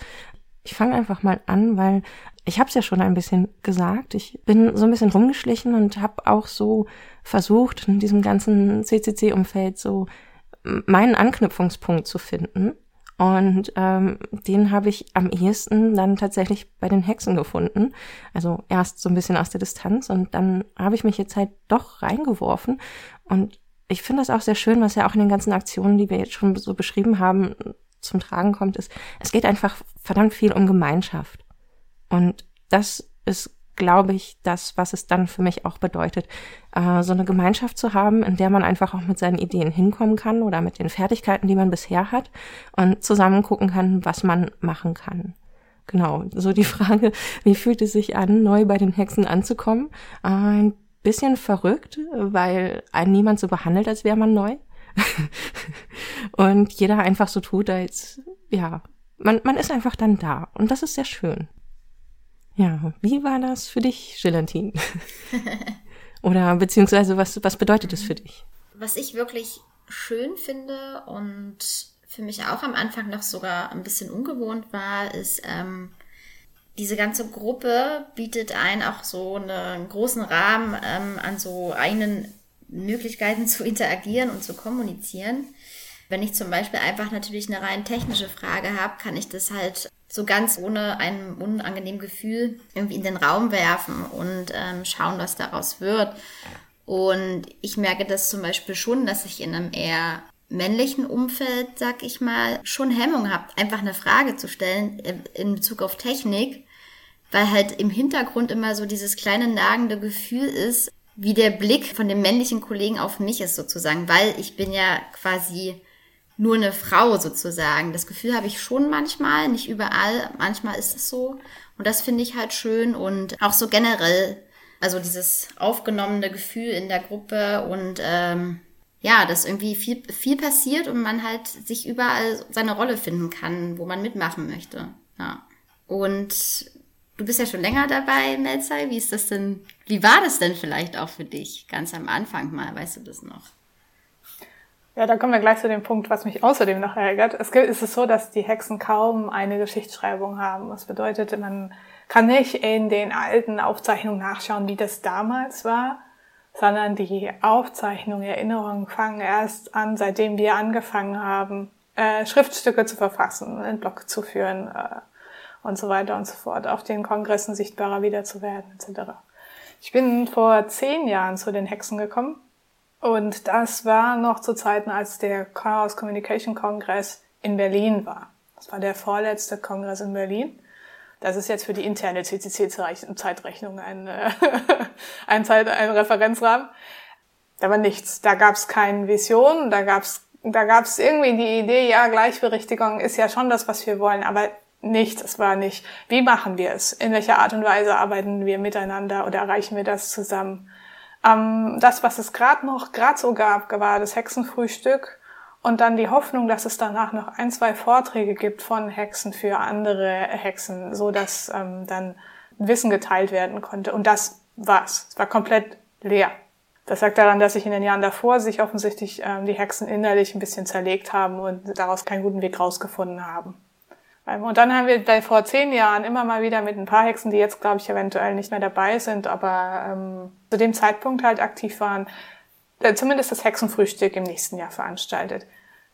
Ich fange einfach mal an, weil ich habe es ja schon ein bisschen gesagt. Ich bin so ein bisschen rumgeschlichen und habe auch so versucht, in diesem ganzen CCC-Umfeld so meinen Anknüpfungspunkt zu finden. Und ähm, den habe ich am ehesten dann tatsächlich bei den Hexen gefunden. Also erst so ein bisschen aus der Distanz und dann habe ich mich jetzt halt doch reingeworfen. Und ich finde das auch sehr schön, was ja auch in den ganzen Aktionen, die wir jetzt schon so beschrieben haben, zum Tragen kommt, ist, es geht einfach verdammt viel um Gemeinschaft. Und das ist, glaube ich, das, was es dann für mich auch bedeutet, äh, so eine Gemeinschaft zu haben, in der man einfach auch mit seinen Ideen hinkommen kann oder mit den Fertigkeiten, die man bisher hat und zusammen gucken kann, was man machen kann. Genau, so die Frage, wie fühlt es sich an, neu bei den Hexen anzukommen? Ein bisschen verrückt, weil einen niemand so behandelt, als wäre man neu. und jeder einfach so tut, als, ja, man, man ist einfach dann da. Und das ist sehr schön. Ja, wie war das für dich, Gelantin? Oder beziehungsweise was, was bedeutet es für dich? Was ich wirklich schön finde und für mich auch am Anfang noch sogar ein bisschen ungewohnt war, ist, ähm, diese ganze Gruppe bietet einen auch so einen großen Rahmen ähm, an so eigenen Möglichkeiten zu interagieren und zu kommunizieren. Wenn ich zum Beispiel einfach natürlich eine rein technische Frage habe, kann ich das halt so ganz ohne ein unangenehmes Gefühl irgendwie in den Raum werfen und ähm, schauen, was daraus wird. Und ich merke das zum Beispiel schon, dass ich in einem eher männlichen Umfeld, sag ich mal, schon Hemmung habe, einfach eine Frage zu stellen in Bezug auf Technik, weil halt im Hintergrund immer so dieses kleine nagende Gefühl ist, wie der Blick von dem männlichen Kollegen auf mich ist sozusagen, weil ich bin ja quasi nur eine Frau sozusagen. Das Gefühl habe ich schon manchmal, nicht überall, manchmal ist es so. Und das finde ich halt schön und auch so generell, also dieses aufgenommene Gefühl in der Gruppe und ähm, ja, dass irgendwie viel, viel passiert und man halt sich überall seine Rolle finden kann, wo man mitmachen möchte. Ja. Und du bist ja schon länger dabei, Melzai. Wie ist das denn, wie war das denn vielleicht auch für dich ganz am Anfang mal? Weißt du das noch? Ja, da kommen wir gleich zu dem Punkt, was mich außerdem noch ärgert. Es ist es so, dass die Hexen kaum eine Geschichtsschreibung haben. Das bedeutet, man kann nicht in den alten Aufzeichnungen nachschauen, wie das damals war, sondern die Aufzeichnungen, Erinnerungen fangen erst an, seitdem wir angefangen haben, äh, Schriftstücke zu verfassen, einen Blog zu führen äh, und so weiter und so fort, auf den Kongressen sichtbarer wieder zu werden, etc. Ich bin vor zehn Jahren zu den Hexen gekommen und das war noch zu Zeiten, als der Chaos Communication Kongress in Berlin war. Das war der vorletzte Kongress in Berlin. Das ist jetzt für die interne CCC-Zeitrechnung ein, äh, ein, Zeit, ein Referenzrahmen. Da war nichts. Da gab es keine Vision, da gab es da gab's irgendwie die Idee, ja, Gleichberechtigung ist ja schon das, was wir wollen, aber nichts. Es war nicht, wie machen wir es? In welcher Art und Weise arbeiten wir miteinander oder erreichen wir das zusammen? Ähm, das, was es gerade noch, gerade so gab, war das Hexenfrühstück und dann die Hoffnung, dass es danach noch ein, zwei Vorträge gibt von Hexen für andere Hexen, so dass ähm, dann Wissen geteilt werden konnte. Und das war's. Es war komplett leer. Das sagt daran, dass sich in den Jahren davor sich offensichtlich ähm, die Hexen innerlich ein bisschen zerlegt haben und daraus keinen guten Weg rausgefunden haben. Und dann haben wir vor zehn Jahren immer mal wieder mit ein paar Hexen, die jetzt, glaube ich, eventuell nicht mehr dabei sind, aber ähm, zu dem Zeitpunkt halt aktiv waren, äh, zumindest das Hexenfrühstück im nächsten Jahr veranstaltet.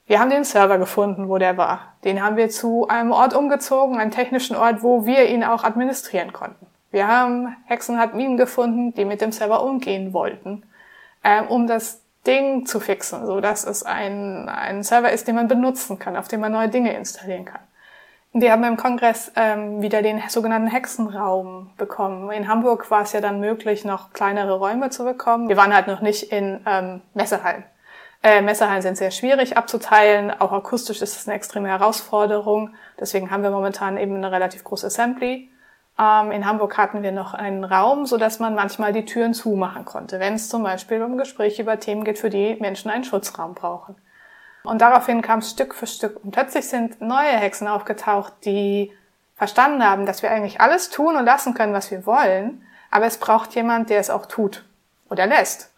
Wir haben den Server gefunden, wo der war. Den haben wir zu einem Ort umgezogen, einem technischen Ort, wo wir ihn auch administrieren konnten. Wir haben Hexenadminen gefunden, die mit dem Server umgehen wollten, ähm, um das Ding zu fixen, so dass es ein, ein Server ist, den man benutzen kann, auf dem man neue Dinge installieren kann. Wir haben im Kongress ähm, wieder den sogenannten Hexenraum bekommen. In Hamburg war es ja dann möglich, noch kleinere Räume zu bekommen. Wir waren halt noch nicht in ähm, Messehallen. Äh, Messehallen sind sehr schwierig abzuteilen. Auch akustisch ist es eine extreme Herausforderung. Deswegen haben wir momentan eben eine relativ große Assembly. Ähm, in Hamburg hatten wir noch einen Raum, so dass man manchmal die Türen zumachen konnte, wenn es zum Beispiel um Gespräche über Themen geht, für die Menschen einen Schutzraum brauchen. Und daraufhin kam es Stück für Stück. Und plötzlich sind neue Hexen aufgetaucht, die verstanden haben, dass wir eigentlich alles tun und lassen können, was wir wollen, aber es braucht jemand, der es auch tut oder lässt.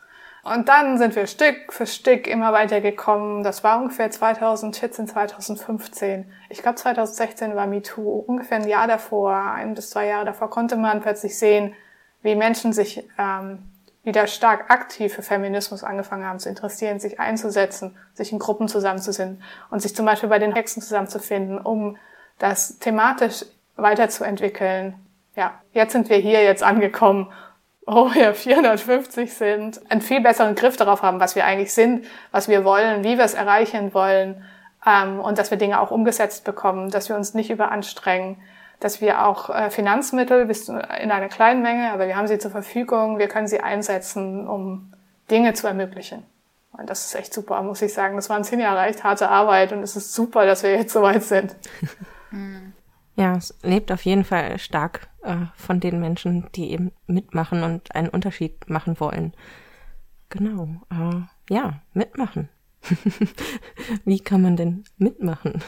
Und dann sind wir Stück für Stück immer weiter gekommen. Das war ungefähr 2014, 2015. Ich glaube 2016 war MeToo. Ungefähr ein Jahr davor, ein bis zwei Jahre davor, konnte man plötzlich sehen, wie Menschen sich ähm, wieder stark aktiv für Feminismus angefangen haben zu interessieren, sich einzusetzen, sich in Gruppen zusammenzusinnen und sich zum Beispiel bei den Hexen zusammenzufinden, um das thematisch weiterzuentwickeln. Ja, jetzt sind wir hier jetzt angekommen, wo wir 450 sind, einen viel besseren Griff darauf haben, was wir eigentlich sind, was wir wollen, wie wir es erreichen wollen ähm, und dass wir Dinge auch umgesetzt bekommen, dass wir uns nicht überanstrengen, dass wir auch äh, Finanzmittel bis in einer kleinen Menge, aber wir haben sie zur Verfügung, wir können sie einsetzen, um Dinge zu ermöglichen. Und das ist echt super, muss ich sagen. Das waren zehn Jahre echt harte Arbeit und es ist super, dass wir jetzt so weit sind. Ja, es lebt auf jeden Fall stark äh, von den Menschen, die eben mitmachen und einen Unterschied machen wollen. Genau. Äh, ja, mitmachen. Wie kann man denn mitmachen?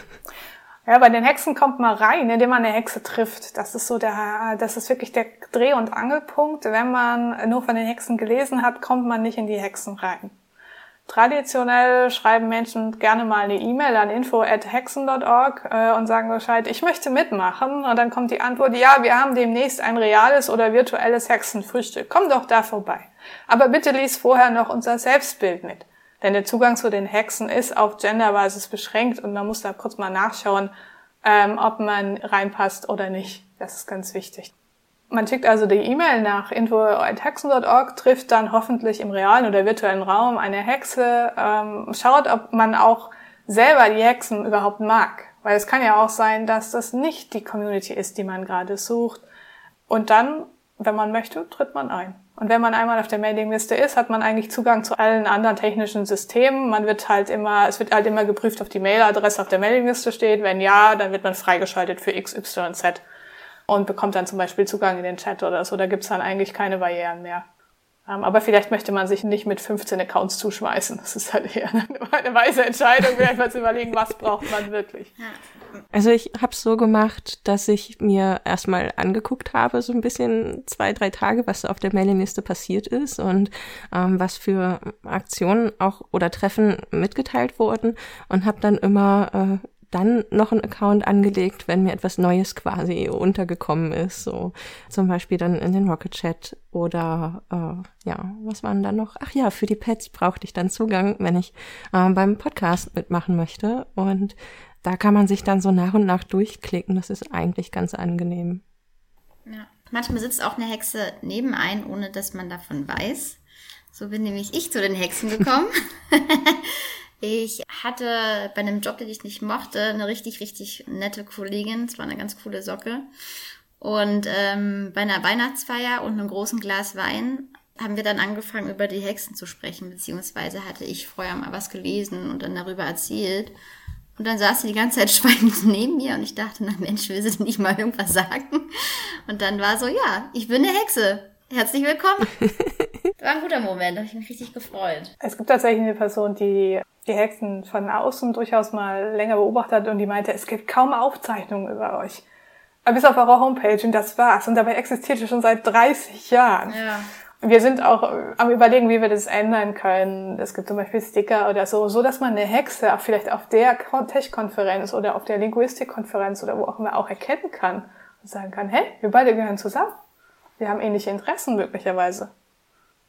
Ja, bei den Hexen kommt man rein, indem man eine Hexe trifft. Das ist so der, das ist wirklich der Dreh- und Angelpunkt. Wenn man nur von den Hexen gelesen hat, kommt man nicht in die Hexen rein. Traditionell schreiben Menschen gerne mal eine E-Mail an info@hexen.org äh, und sagen Bescheid, ich möchte mitmachen. Und dann kommt die Antwort, ja, wir haben demnächst ein reales oder virtuelles Hexenfrühstück. Komm doch da vorbei. Aber bitte lies vorher noch unser Selbstbild mit. Denn der Zugang zu den Hexen ist auf Genderbasis beschränkt und man muss da kurz mal nachschauen, ähm, ob man reinpasst oder nicht. Das ist ganz wichtig. Man schickt also die E-Mail nach info.hexen.org, trifft dann hoffentlich im realen oder virtuellen Raum eine Hexe, ähm, schaut, ob man auch selber die Hexen überhaupt mag. Weil es kann ja auch sein, dass das nicht die Community ist, die man gerade sucht. Und dann, wenn man möchte, tritt man ein. Und wenn man einmal auf der Mailingliste ist, hat man eigentlich Zugang zu allen anderen technischen Systemen. Man wird halt immer, es wird halt immer geprüft, ob die Mailadresse auf der Mailingliste steht. Wenn ja, dann wird man freigeschaltet für X, Y und Z und bekommt dann zum Beispiel Zugang in den Chat oder so. Da gibt's dann eigentlich keine Barrieren mehr. Um, aber vielleicht möchte man sich nicht mit 15 Accounts zuschmeißen. Das ist halt eher eine, eine weise Entscheidung, vielleicht mal zu überlegen, was braucht man wirklich. Also ich habe es so gemacht, dass ich mir erstmal angeguckt habe, so ein bisschen zwei, drei Tage, was auf der Mailingliste passiert ist und ähm, was für Aktionen auch oder Treffen mitgeteilt wurden und habe dann immer äh, dann noch einen Account angelegt, wenn mir etwas Neues quasi untergekommen ist. So zum Beispiel dann in den Rocket Chat oder äh, ja, was waren da noch? Ach ja, für die Pets brauchte ich dann Zugang, wenn ich äh, beim Podcast mitmachen möchte. Und da kann man sich dann so nach und nach durchklicken. Das ist eigentlich ganz angenehm. Ja. Manchmal sitzt auch eine Hexe neben ein, ohne dass man davon weiß. So bin nämlich ich zu den Hexen gekommen. Ich hatte bei einem Job, den ich nicht mochte, eine richtig, richtig nette Kollegin. Es war eine ganz coole Socke. Und ähm, bei einer Weihnachtsfeier und einem großen Glas Wein haben wir dann angefangen, über die Hexen zu sprechen, beziehungsweise hatte ich vorher mal was gelesen und dann darüber erzählt. Und dann saß sie die ganze Zeit schweigend neben mir und ich dachte, na Mensch, will sie nicht mal irgendwas sagen? Und dann war so, ja, ich bin eine Hexe. Herzlich willkommen. Das war ein guter Moment, da habe ich mich richtig gefreut. Es gibt tatsächlich eine Person, die die Hexen von außen durchaus mal länger beobachtet und die meinte, es gibt kaum Aufzeichnungen über euch. Aber bis auf eure Homepage und das war's. Und dabei existiert ihr schon seit 30 Jahren. Ja. Wir sind auch am überlegen, wie wir das ändern können. Es gibt zum Beispiel Sticker oder so, so dass man eine Hexe auch vielleicht auf der Tech-Konferenz oder auf der Linguistik-Konferenz oder wo auch immer auch erkennen kann und sagen kann, hey, wir beide gehören zusammen. Wir haben ähnliche Interessen möglicherweise.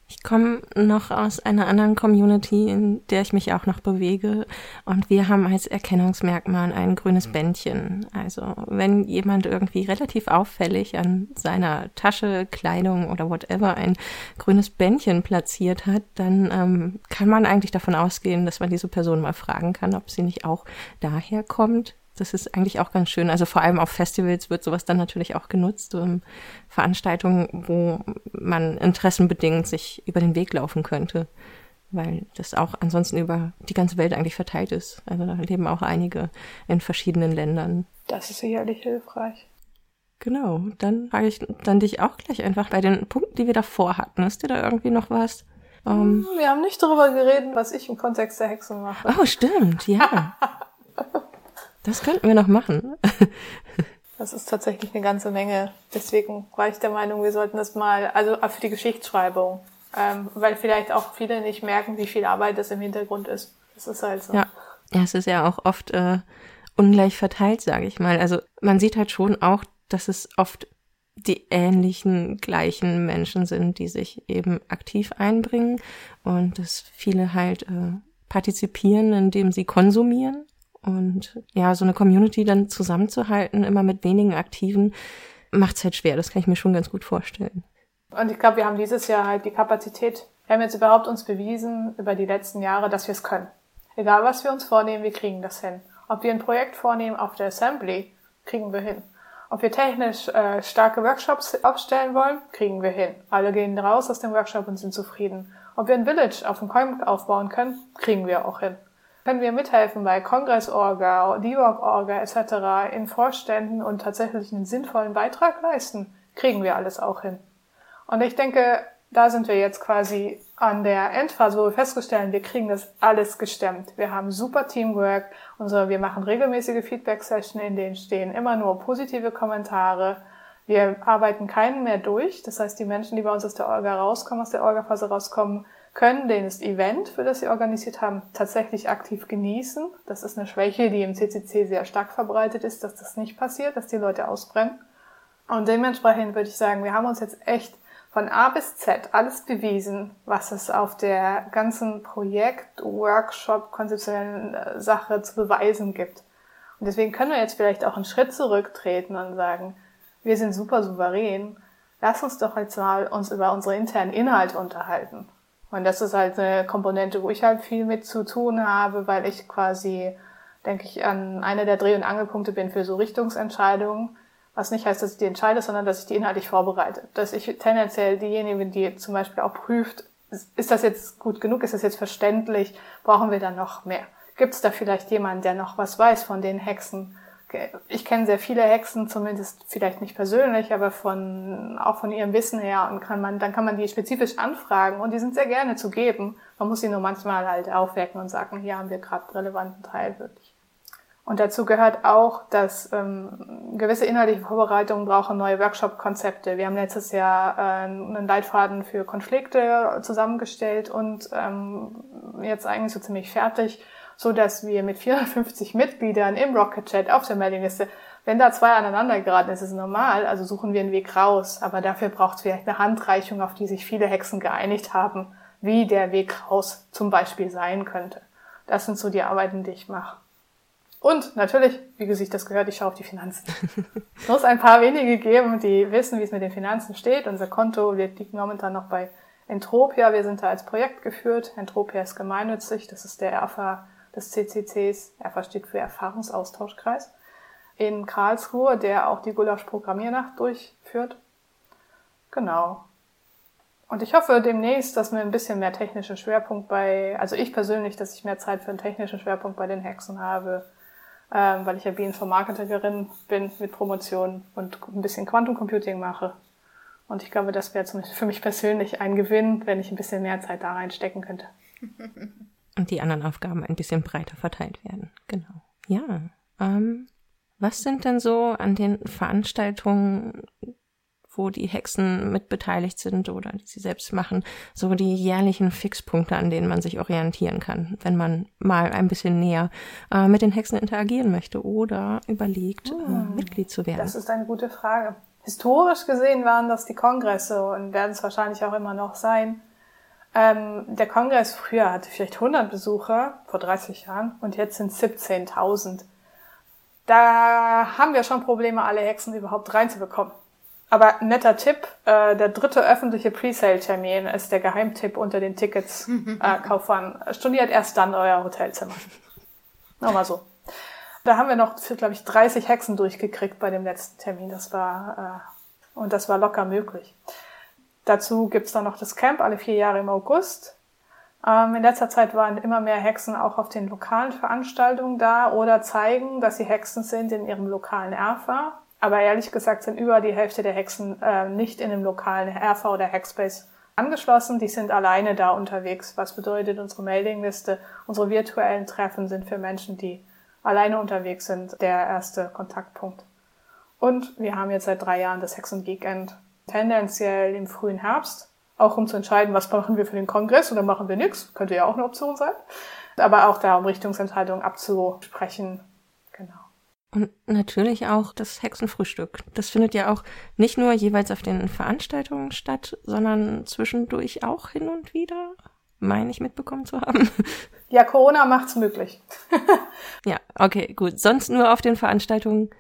Ich komme noch aus einer anderen Community, in der ich mich auch noch bewege. Und wir haben als Erkennungsmerkmal ein grünes Bändchen. Also wenn jemand irgendwie relativ auffällig an seiner Tasche, Kleidung oder whatever ein grünes Bändchen platziert hat, dann ähm, kann man eigentlich davon ausgehen, dass man diese Person mal fragen kann, ob sie nicht auch daher kommt. Das ist eigentlich auch ganz schön. Also vor allem auf Festivals wird sowas dann natürlich auch genutzt. Um Veranstaltungen, wo man interessenbedingt sich über den Weg laufen könnte. Weil das auch ansonsten über die ganze Welt eigentlich verteilt ist. Also da leben auch einige in verschiedenen Ländern. Das ist sicherlich hilfreich. Genau, dann frage ich dann dich auch gleich einfach bei den Punkten, die wir davor hatten. Ist dir da irgendwie noch was? Um wir haben nicht darüber geredet, was ich im Kontext der Hexe mache. Oh, stimmt, ja. Das könnten wir noch machen. Das ist tatsächlich eine ganze Menge. Deswegen war ich der Meinung, wir sollten das mal, also für die Geschichtsschreibung, ähm, weil vielleicht auch viele nicht merken, wie viel Arbeit das im Hintergrund ist. Das ist halt so. Ja, ja es ist ja auch oft äh, ungleich verteilt, sage ich mal. Also man sieht halt schon auch, dass es oft die ähnlichen, gleichen Menschen sind, die sich eben aktiv einbringen und dass viele halt äh, partizipieren, indem sie konsumieren und ja, so eine Community dann zusammenzuhalten, immer mit wenigen Aktiven, macht es halt schwer. Das kann ich mir schon ganz gut vorstellen. Und ich glaube, wir haben dieses Jahr halt die Kapazität, wir haben jetzt überhaupt uns bewiesen über die letzten Jahre, dass wir es können. Egal was wir uns vornehmen, wir kriegen das hin. Ob wir ein Projekt vornehmen auf der Assembly, kriegen wir hin. Ob wir technisch äh, starke Workshops aufstellen wollen, kriegen wir hin. Alle gehen raus aus dem Workshop und sind zufrieden. Ob wir ein Village auf dem Coin aufbauen können, kriegen wir auch hin. Können wir mithelfen bei Kongressorga, DIVOG-Orga etc. in Vorständen und tatsächlich einen sinnvollen Beitrag leisten, kriegen wir alles auch hin. Und ich denke, da sind wir jetzt quasi an der Endphase, wo wir feststellen, wir kriegen das alles gestemmt. Wir haben super Teamwork, unsere, wir machen regelmäßige Feedback-Sessions, in denen stehen immer nur positive Kommentare. Wir arbeiten keinen mehr durch. Das heißt, die Menschen, die bei uns aus der Orga rauskommen, aus der Orga-Phase rauskommen, können das Event, für das sie organisiert haben, tatsächlich aktiv genießen. Das ist eine Schwäche, die im CCC sehr stark verbreitet ist, dass das nicht passiert, dass die Leute ausbrennen. Und dementsprechend würde ich sagen, wir haben uns jetzt echt von A bis Z alles bewiesen, was es auf der ganzen Projekt, Workshop, konzeptionellen äh, Sache zu beweisen gibt. Und deswegen können wir jetzt vielleicht auch einen Schritt zurücktreten und sagen, wir sind super souverän. Lass uns doch jetzt mal uns über unsere internen Inhalte unterhalten. Und das ist halt eine Komponente, wo ich halt viel mit zu tun habe, weil ich quasi, denke ich, an einer der Dreh- und Angelpunkte bin für so Richtungsentscheidungen. Was nicht heißt, dass ich die entscheide, sondern dass ich die inhaltlich vorbereite. Dass ich tendenziell diejenige, die zum Beispiel auch prüft, ist das jetzt gut genug, ist das jetzt verständlich, brauchen wir da noch mehr? Gibt es da vielleicht jemanden, der noch was weiß von den Hexen? Ich kenne sehr viele Hexen, zumindest vielleicht nicht persönlich, aber von, auch von ihrem Wissen her und kann man, dann kann man die spezifisch anfragen und die sind sehr gerne zu geben. Man muss sie nur manchmal halt aufwecken und sagen, hier haben wir gerade relevanten Teil wirklich. Und dazu gehört auch, dass ähm, gewisse inhaltliche Vorbereitungen brauchen neue Workshop-Konzepte. Wir haben letztes Jahr äh, einen Leitfaden für Konflikte zusammengestellt und ähm, jetzt eigentlich so ziemlich fertig so dass wir mit 450 Mitgliedern im Rocket Chat auf der Mailingliste, wenn da zwei aneinander geraten, ist es normal, also suchen wir einen Weg raus. Aber dafür braucht es vielleicht eine Handreichung, auf die sich viele Hexen geeinigt haben, wie der Weg raus zum Beispiel sein könnte. Das sind so die Arbeiten, die ich mache. Und natürlich, wie sich das gehört, ich schaue auf die Finanzen. es muss ein paar wenige geben, die wissen, wie es mit den Finanzen steht. Unser Konto liegt momentan noch bei Entropia. Wir sind da als Projekt geführt. Entropia ist gemeinnützig. Das ist der ERFA des CCCs, er steht für Erfahrungsaustauschkreis, in Karlsruhe, der auch die Gulasch-Programmiernacht durchführt. Genau. Und ich hoffe demnächst, dass wir ein bisschen mehr technischen Schwerpunkt bei, also ich persönlich, dass ich mehr Zeit für einen technischen Schwerpunkt bei den Hexen habe, ähm, weil ich ja Bioinformatikerin bin mit Promotion und ein bisschen Quantum Computing mache. Und ich glaube, das wäre für mich persönlich ein Gewinn, wenn ich ein bisschen mehr Zeit da reinstecken könnte. und die anderen Aufgaben ein bisschen breiter verteilt werden. Genau. Ja. Ähm, was sind denn so an den Veranstaltungen, wo die Hexen mit beteiligt sind oder die sie selbst machen, so die jährlichen Fixpunkte, an denen man sich orientieren kann, wenn man mal ein bisschen näher äh, mit den Hexen interagieren möchte oder überlegt, äh, hm. äh, Mitglied zu werden? Das ist eine gute Frage. Historisch gesehen waren das die Kongresse und werden es wahrscheinlich auch immer noch sein. Ähm, der Kongress früher hatte vielleicht 100 Besucher, vor 30 Jahren, und jetzt sind 17.000. Da haben wir schon Probleme, alle Hexen überhaupt reinzubekommen. Aber netter Tipp, äh, der dritte öffentliche Presale-Termin ist der Geheimtipp unter den Tickets. Äh, Kaufern, storniert erst dann euer Hotelzimmer. Nochmal so. Da haben wir noch, glaube ich, 30 Hexen durchgekriegt bei dem letzten Termin. Das war, äh, und das war locker möglich. Dazu gibt's dann noch das Camp alle vier Jahre im August. Ähm, in letzter Zeit waren immer mehr Hexen auch auf den lokalen Veranstaltungen da oder zeigen, dass sie Hexen sind in ihrem lokalen Erfa. Aber ehrlich gesagt sind über die Hälfte der Hexen äh, nicht in dem lokalen Erfa oder Hackspace angeschlossen. Die sind alleine da unterwegs. Was bedeutet unsere Mailingliste? Unsere virtuellen Treffen sind für Menschen, die alleine unterwegs sind, der erste Kontaktpunkt. Und wir haben jetzt seit drei Jahren das Hexen Geekend, tendenziell im frühen Herbst, auch um zu entscheiden, was machen wir für den Kongress oder machen wir nichts, könnte ja auch eine Option sein. Aber auch da, um Richtungsentscheidungen abzusprechen. Genau. Und natürlich auch das Hexenfrühstück. Das findet ja auch nicht nur jeweils auf den Veranstaltungen statt, sondern zwischendurch auch hin und wieder, meine ich mitbekommen zu haben. Ja, Corona macht's möglich. ja, okay, gut. Sonst nur auf den Veranstaltungen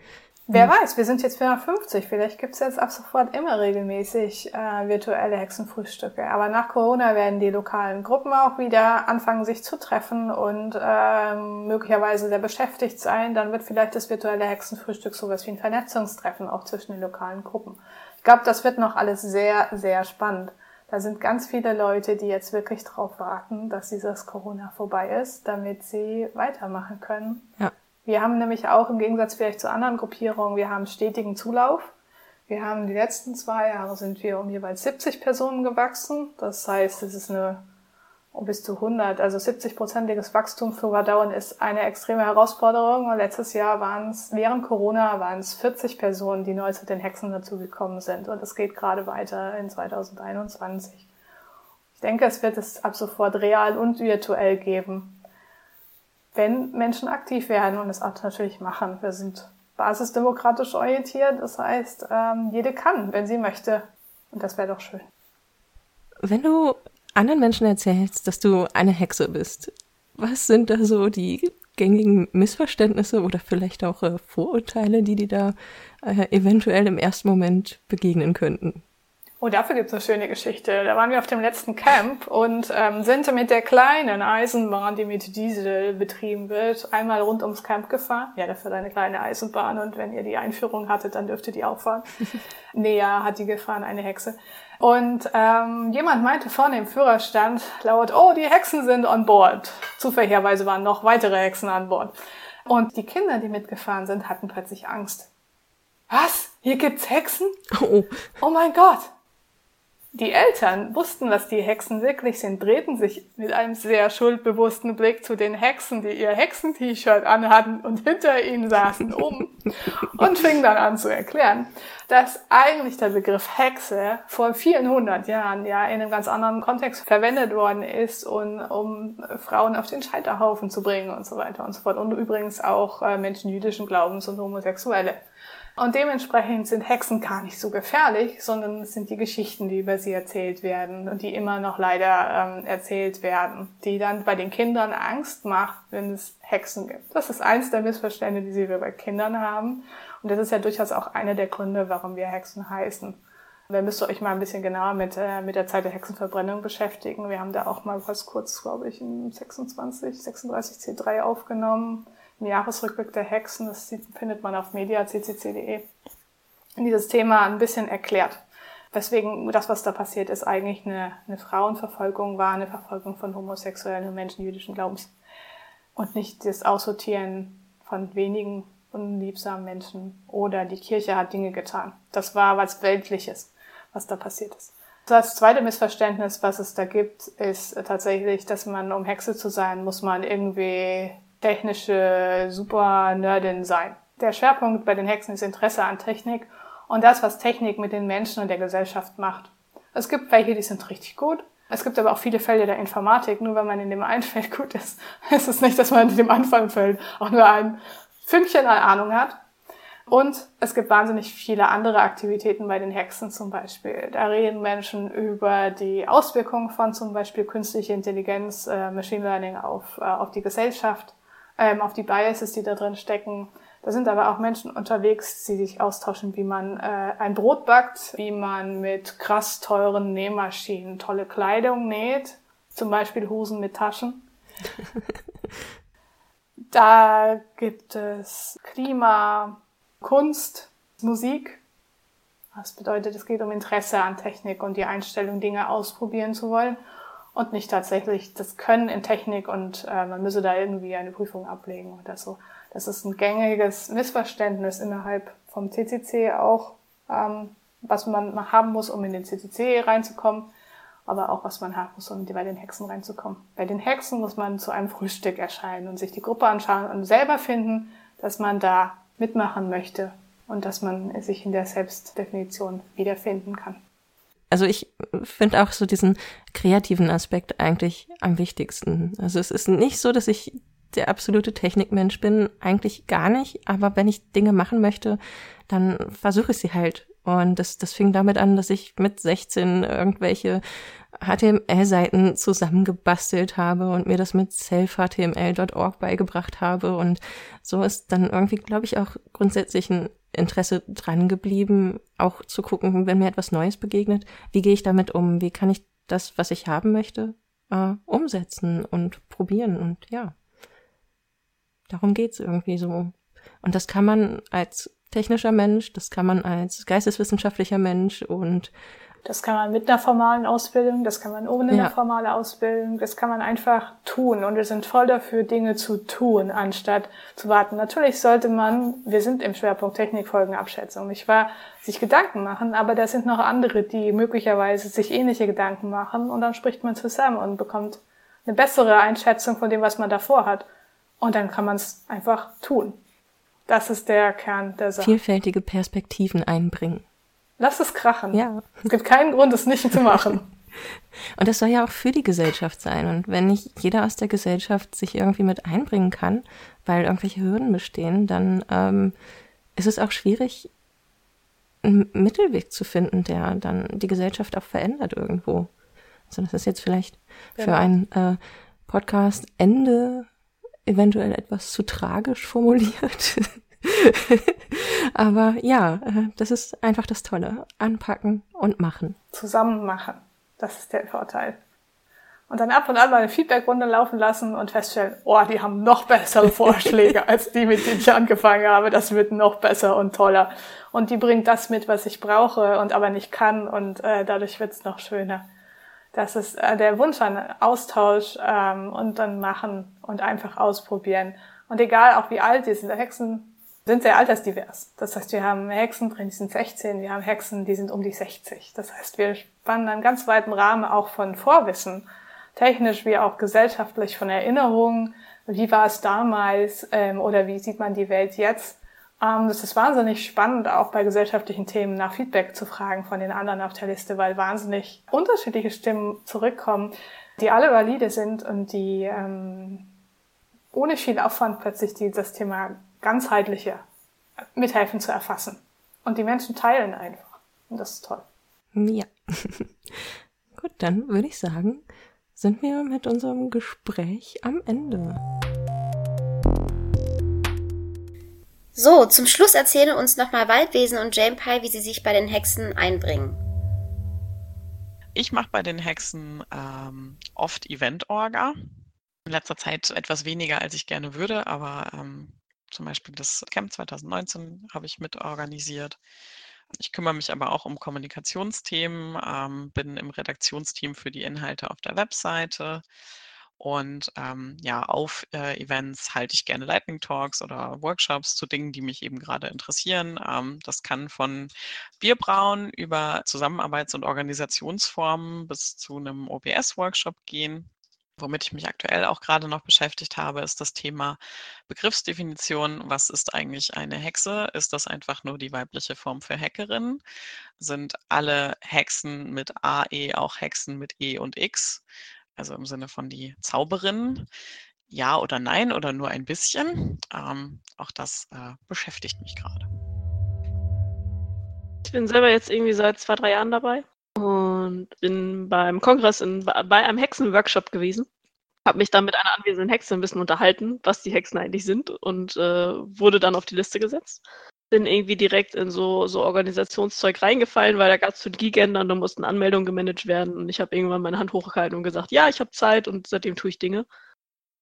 Wer weiß, wir sind jetzt 450. Vielleicht gibt's jetzt ab sofort immer regelmäßig äh, virtuelle Hexenfrühstücke. Aber nach Corona werden die lokalen Gruppen auch wieder anfangen, sich zu treffen und äh, möglicherweise sehr beschäftigt sein. Dann wird vielleicht das virtuelle Hexenfrühstück sowas wie ein Vernetzungstreffen auch zwischen den lokalen Gruppen. Ich glaube, das wird noch alles sehr, sehr spannend. Da sind ganz viele Leute, die jetzt wirklich drauf warten, dass dieses Corona vorbei ist, damit sie weitermachen können. Ja. Wir haben nämlich auch im Gegensatz vielleicht zu anderen Gruppierungen, wir haben stetigen Zulauf. Wir haben die letzten zwei Jahre sind wir um jeweils 70 Personen gewachsen. Das heißt, es ist eine um bis zu 100, also 70-prozentiges Wachstum für Überdauern ist eine extreme Herausforderung. Und letztes Jahr waren es, während Corona waren es 40 Personen, die neu zu den Hexen dazugekommen sind. Und es geht gerade weiter in 2021. Ich denke, es wird es ab sofort real und virtuell geben wenn Menschen aktiv werden und es auch natürlich machen. Wir sind basisdemokratisch orientiert, das heißt, ähm, jede kann, wenn sie möchte. Und das wäre doch schön. Wenn du anderen Menschen erzählst, dass du eine Hexe bist, was sind da so die gängigen Missverständnisse oder vielleicht auch äh, Vorurteile, die dir da äh, eventuell im ersten Moment begegnen könnten? Oh, dafür gibt's eine schöne Geschichte. Da waren wir auf dem letzten Camp und ähm, sind mit der kleinen Eisenbahn, die mit Diesel betrieben wird, einmal rund ums Camp gefahren. Ja, dafür eine kleine Eisenbahn und wenn ihr die Einführung hattet, dann dürftet ihr auch fahren. Näher hat die gefahren, eine Hexe. Und ähm, jemand meinte vorne im Führerstand laut, oh, die Hexen sind on board. Zufälligerweise waren noch weitere Hexen an Bord. Und die Kinder, die mitgefahren sind, hatten plötzlich Angst. Was? Hier gibt's Hexen? Oh, Oh mein Gott! Die Eltern wussten, was die Hexen wirklich sind, drehten sich mit einem sehr schuldbewussten Blick zu den Hexen, die ihr Hexen-T-Shirt anhatten und hinter ihnen saßen, um und fingen dann an zu erklären, dass eigentlich der Begriff Hexe vor vielen hundert Jahren ja in einem ganz anderen Kontext verwendet worden ist, und, um Frauen auf den Scheiterhaufen zu bringen und so weiter und so fort. Und übrigens auch äh, Menschen jüdischen Glaubens und Homosexuelle. Und dementsprechend sind Hexen gar nicht so gefährlich, sondern es sind die Geschichten, die über sie erzählt werden und die immer noch leider ähm, erzählt werden, die dann bei den Kindern Angst macht, wenn es Hexen gibt. Das ist eins der Missverständnisse, die wir bei Kindern haben. Und das ist ja durchaus auch einer der Gründe, warum wir Hexen heißen. Da müsst ihr euch mal ein bisschen genauer mit, äh, mit der Zeit der Hexenverbrennung beschäftigen. Wir haben da auch mal was kurz, glaube ich, in 26, 36 C3 aufgenommen im Jahresrückblick der Hexen, das findet man auf media.ccc.de, dieses Thema ein bisschen erklärt. Weswegen das, was da passiert ist, eigentlich eine, eine Frauenverfolgung war, eine Verfolgung von homosexuellen und Menschen jüdischen Glaubens. Und nicht das Aussortieren von wenigen unliebsamen Menschen oder die Kirche hat Dinge getan. Das war was Weltliches, was da passiert ist. Das zweite Missverständnis, was es da gibt, ist tatsächlich, dass man, um Hexe zu sein, muss man irgendwie technische Super-Nerdin sein. Der Schwerpunkt bei den Hexen ist Interesse an Technik und das, was Technik mit den Menschen und der Gesellschaft macht. Es gibt welche, die sind richtig gut. Es gibt aber auch viele Fälle der Informatik. Nur wenn man in dem einen Feld gut ist, ist es nicht, dass man in dem anderen Feld auch nur ein Fünkchen an Ahnung hat. Und es gibt wahnsinnig viele andere Aktivitäten bei den Hexen zum Beispiel. Da reden Menschen über die Auswirkungen von zum Beispiel künstlicher Intelligenz, äh, Machine Learning auf, äh, auf die Gesellschaft ähm, auf die Biases, die da drin stecken. Da sind aber auch Menschen unterwegs, die sich austauschen, wie man äh, ein Brot backt, wie man mit krass teuren Nähmaschinen tolle Kleidung näht, zum Beispiel Hosen mit Taschen. da gibt es Klima, Kunst, Musik. Das bedeutet, es geht um Interesse an Technik und die Einstellung, Dinge ausprobieren zu wollen und nicht tatsächlich das Können in Technik und äh, man müsse da irgendwie eine Prüfung ablegen oder so. Das ist ein gängiges Missverständnis innerhalb vom CCC auch, ähm, was man haben muss, um in den CCC reinzukommen, aber auch was man haben muss, um bei den Hexen reinzukommen. Bei den Hexen muss man zu einem Frühstück erscheinen und sich die Gruppe anschauen und selber finden, dass man da mitmachen möchte und dass man sich in der Selbstdefinition wiederfinden kann. Also ich finde auch so diesen kreativen Aspekt eigentlich am wichtigsten. Also es ist nicht so, dass ich der absolute Technikmensch bin, eigentlich gar nicht, aber wenn ich Dinge machen möchte, dann versuche ich sie halt. Und das, das fing damit an, dass ich mit 16 irgendwelche HTML-Seiten zusammengebastelt habe und mir das mit selfhtml.org beigebracht habe. Und so ist dann irgendwie, glaube ich, auch grundsätzlich ein Interesse dran geblieben, auch zu gucken, wenn mir etwas Neues begegnet, wie gehe ich damit um, wie kann ich das, was ich haben möchte, äh, umsetzen und probieren und ja. Darum geht's irgendwie so. Und das kann man als technischer Mensch, das kann man als geisteswissenschaftlicher Mensch und das kann man mit einer formalen Ausbildung, das kann man ohne Ja. eine formale Ausbildung, das kann man einfach tun. Und wir sind voll dafür, Dinge zu tun, anstatt zu warten. Natürlich sollte man, wir sind im Schwerpunkt Technikfolgenabschätzung, nicht wahr, sich Gedanken machen, aber da sind noch andere, die möglicherweise sich ähnliche Gedanken machen und dann spricht man zusammen und bekommt eine bessere Einschätzung von dem, was man davor hat. Und dann kann man es einfach tun. Das ist der Kern der Sache. vielfältige Perspektiven einbringen. Lass es krachen. Ja. Es gibt keinen Grund, es nicht zu machen. Und das soll ja auch für die Gesellschaft sein. Und wenn nicht jeder aus der Gesellschaft sich irgendwie mit einbringen kann, weil irgendwelche Hürden bestehen, dann ähm, ist es auch schwierig, einen Mittelweg zu finden, der dann die Gesellschaft auch verändert irgendwo. Also das ist jetzt vielleicht für Genau. ein äh, Podcast-Ende eventuell etwas zu tragisch formuliert. Aber ja, äh, das ist einfach das Tolle. Anpacken und machen. zusammen machen. Das ist der Vorteil. Und dann ab und an mal eine Feedbackrunde laufen lassen und feststellen, oh, die haben noch bessere Vorschläge als die, mit denen ich angefangen habe. Das wird noch besser und toller. Und die bringt das mit, was ich brauche und aber nicht kann. Und äh, dadurch wird's noch schöner. Das ist äh, der Wunsch an Austausch ähm, und dann machen und einfach ausprobieren. Und egal auch wie alt die sind, Hexen sind sehr altersdivers. Das heißt, wir haben Hexen drin, die sind 16, wir haben Hexen, die sind um die 60. Das heißt, wir spannen einen ganz weiten Rahmen auch von Vorwissen, technisch wie auch gesellschaftlich von Erinnerungen. Wie war es damals ähm, oder wie sieht man die Welt jetzt? Ähm, das ist wahnsinnig spannend, auch bei gesellschaftlichen Themen nach Feedback zu fragen von den anderen auf der Liste, weil wahnsinnig unterschiedliche Stimmen zurückkommen, die alle valide sind und die ähm, ohne viel Aufwand plötzlich die, das Thema ganzheitlicher mithelfen zu erfassen. Und die Menschen teilen einfach. Und das ist toll. Ja. Gut, dann würde ich sagen, sind wir mit unserem Gespräch am Ende. So, zum Schluss erzählen uns nochmal Waldwesen und Jane Pie, wie sie sich bei den Hexen einbringen. Ich mache bei den Hexen ähm, oft Event-Orga. In letzter Zeit etwas weniger, als ich gerne würde, aber ähm, zum Beispiel das Camp 2019 habe ich mitorganisiert. Ich kümmere mich aber auch um Kommunikationsthemen, ähm, bin im Redaktionsteam für die Inhalte auf der Webseite und ähm, ja, auf äh, Events halte ich gerne Lightning Talks oder Workshops zu Dingen, die mich eben gerade interessieren. Ähm, das kann von Bierbrauen über Zusammenarbeits- und Organisationsformen bis zu einem OBS-Workshop gehen. Womit ich mich aktuell auch gerade noch beschäftigt habe, ist das Thema Begriffsdefinition. Was ist eigentlich eine Hexe? Ist das einfach nur die weibliche Form für Hackerin? Sind alle Hexen mit AE auch Hexen mit E und X? Also im Sinne von die Zauberin? Ja oder nein oder nur ein bisschen? Ähm, auch das äh, beschäftigt mich gerade. Ich bin selber jetzt irgendwie seit zwei, drei Jahren dabei und bin beim Kongress in, bei einem Hexenworkshop gewesen. Habe mich dann mit einer anwesenden Hexe ein bisschen unterhalten, was die Hexen eigentlich sind und äh, wurde dann auf die Liste gesetzt. Bin irgendwie direkt in so, so Organisationszeug reingefallen, weil da gab es zu Gigender und da mussten Anmeldungen gemanagt werden und ich habe irgendwann meine Hand hochgehalten und gesagt, ja, ich habe Zeit und seitdem tue ich Dinge.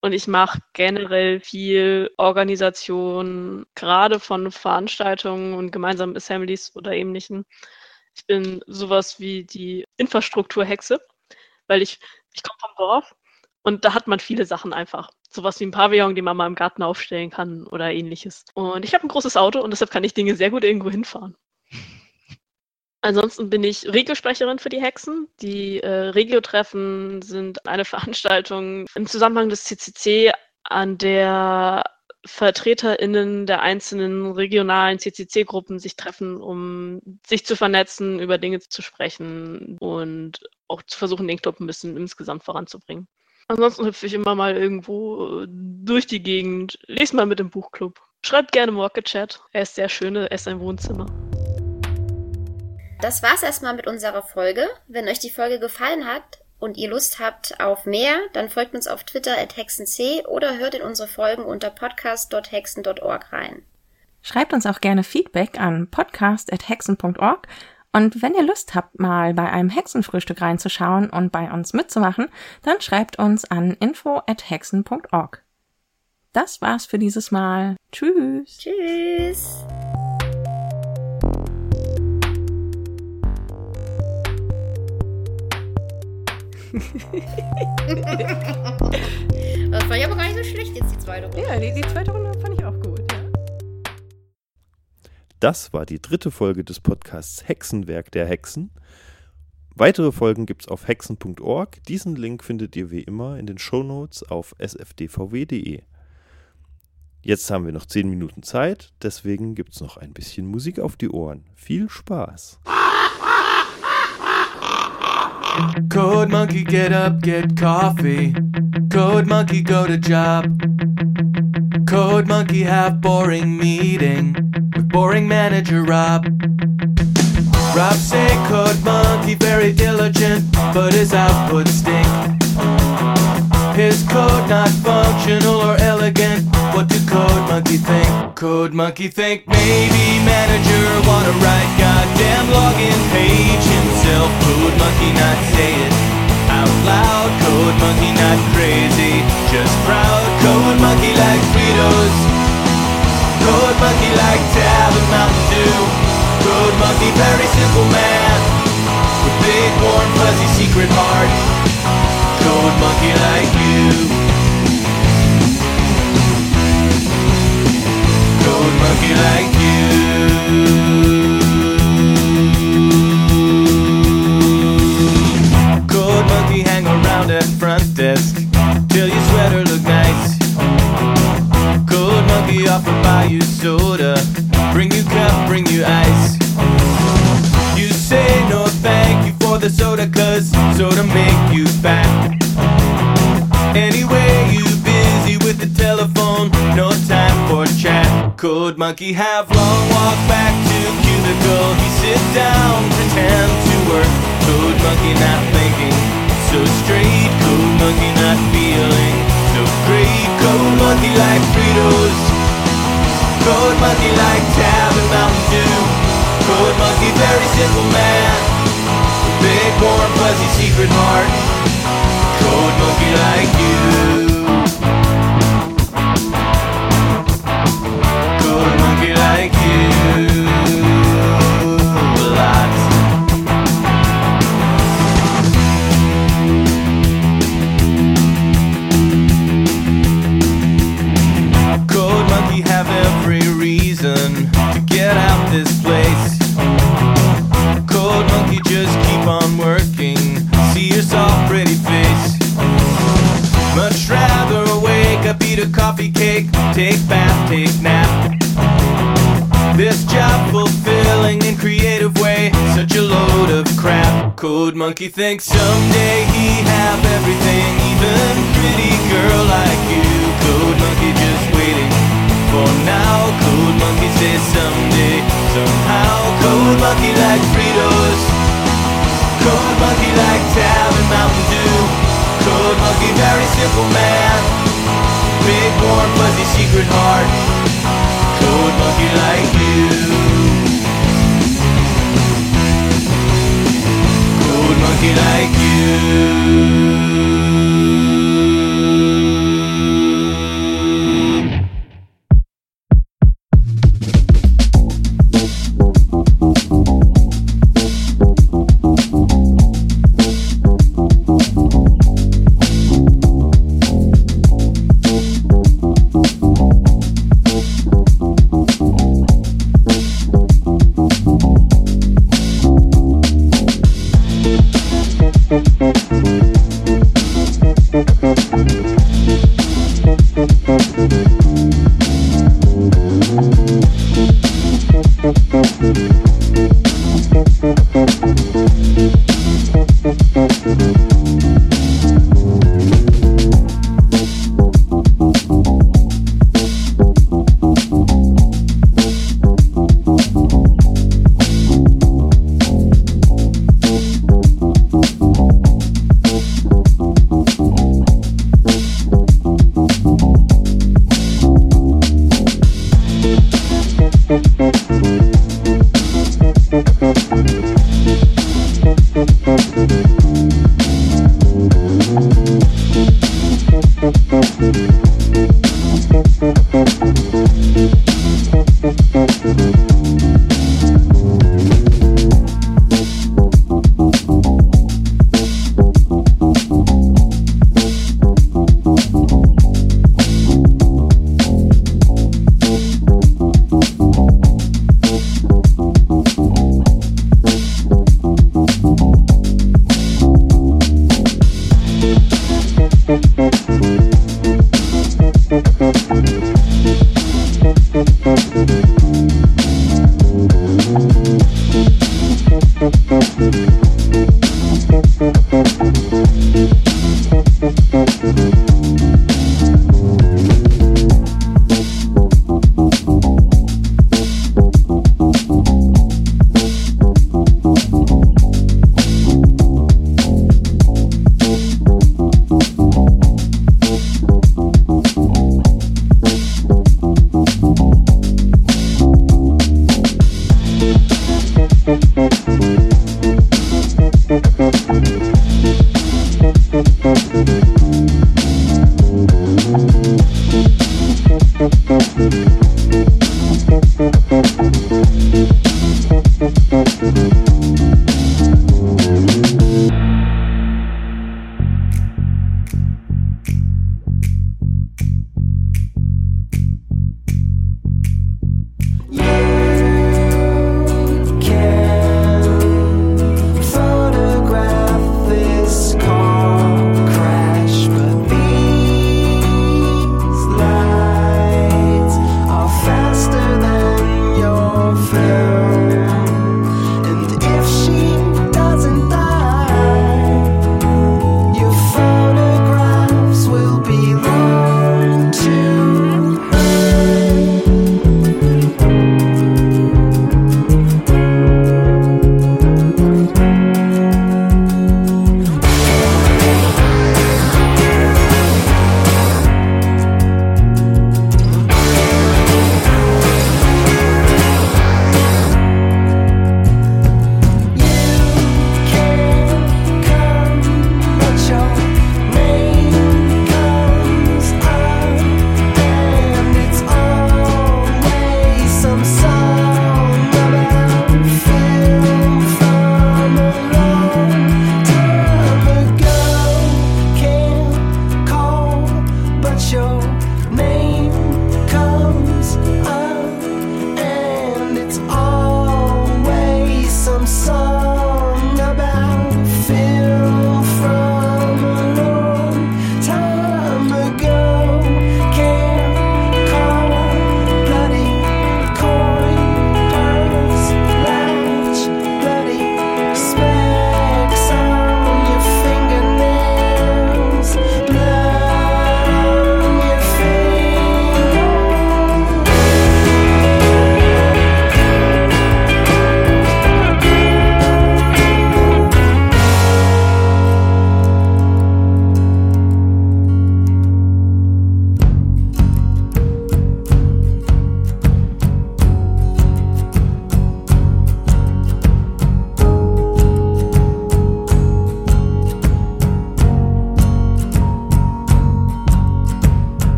Und ich mache generell viel Organisation, gerade von Veranstaltungen und gemeinsamen Assemblies oder ähnlichen. Ich bin sowas wie die Infrastrukturhexe, weil ich, ich komme vom Dorf und da hat man viele Sachen einfach. Sowas wie ein Pavillon, den man mal im Garten aufstellen kann oder ähnliches. Und ich habe ein großes Auto und deshalb kann ich Dinge sehr gut irgendwo hinfahren. Ansonsten bin ich Regiosprecherin für die Hexen. Die äh, Regio-Treffen sind eine Veranstaltung im Zusammenhang des CCC, an der VertreterInnen der einzelnen regionalen CCC-Gruppen sich treffen, um sich zu vernetzen, über Dinge zu sprechen und auch zu versuchen, den Club ein bisschen insgesamt voranzubringen. Ansonsten hüpfe ich immer mal irgendwo äh, durch die Gegend, lese mal mit dem Buchclub. Schreibt gerne Rocket Chat. Er ist sehr schön, er ist ein Wohnzimmer. Das war's erstmal mit unserer Folge. Wenn euch die Folge gefallen hat und ihr Lust habt auf mehr, dann folgt uns auf Twitter at hexenc oder hört in unsere Folgen unter podcast.hexen.org rein. Schreibt uns auch gerne Feedback an podcast.hexen.org und wenn ihr Lust habt, mal bei einem Hexenfrühstück reinzuschauen und bei uns mitzumachen, dann schreibt uns an info@hexen.org. Das war's für dieses Mal. Tschüss. Tschüss. das war ja aber gar nicht so schlecht jetzt die zweite Runde. Ja, die, die zweite Runde fand ich auch gut. Ja. Das war die dritte Folge des Podcasts Hexenwerk der Hexen. Weitere Folgen gibt's auf hexen.org. Diesen Link findet ihr wie immer in den Shownotes auf sfdvw.de. Jetzt haben wir noch 10 Minuten Zeit, deswegen gibt's noch ein bisschen Musik auf die Ohren. Viel Spaß! Code monkey, get up, get coffee. Code monkey, go to job. Code monkey, have boring meeting with boring manager Rob. Rob say code monkey very diligent, but his output stink. His code not functional or elegant. What do code monkey think? Code monkey think maybe manager wanna write goddamn login page himself. Code monkey not say it out loud. Code monkey not crazy, just proud. Code monkey like Fritos. Code monkey like Tab and Mountain Dew. Code monkey very simple man with big warm fuzzy secret heart. Code monkey like you. Code monkey like you. Code monkey hang around at front desk till your sweater look nice. Code monkey offer buy you soda, bring you cup, bring you ice. You say no thank you for the soda cause soda make you fat. No time for chat. Code monkey have long walk back to cubicle. He sit down, pretend to work. Code monkey not thinking so straight. Code monkey not feeling so great. Code monkey like Fritos. Code monkey like Tab and Mountain Dew. Code monkey very simple man. Big warm fuzzy secret heart. Code monkey like you. Pretty face. Much rather wake up, eat a coffee cake, take bath, take nap. This job fulfilling in creative way, such a load of crap. Code monkey thinks someday he have everything, even pretty girl like you. Code monkey just waiting for now. Code monkey says someday, somehow. Code monkey like Fritos. Code monkey like Tab and Mountain Dew. Code monkey very simple man. Big warm fuzzy secret heart. Code monkey like you. Code monkey like you.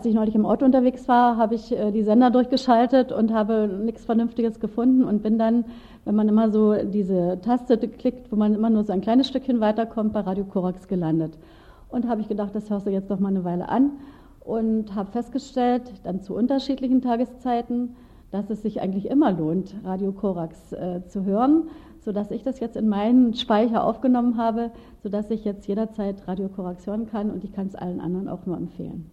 Als ich neulich im Auto unterwegs war, habe ich äh, die Sender durchgeschaltet und habe nichts Vernünftiges gefunden und bin dann, wenn man immer so diese Taste klickt, wo man immer nur so ein kleines Stückchen weiterkommt, bei Radio Korax gelandet. Und habe ich gedacht, das hörst du jetzt noch mal eine Weile an und habe festgestellt, dann zu unterschiedlichen Tageszeiten, dass es sich eigentlich immer lohnt, Radio Korax äh, zu hören, sodass ich das jetzt in meinen Speicher aufgenommen habe, sodass ich jetzt jederzeit Radio Korax hören kann und ich kann es allen anderen auch nur empfehlen.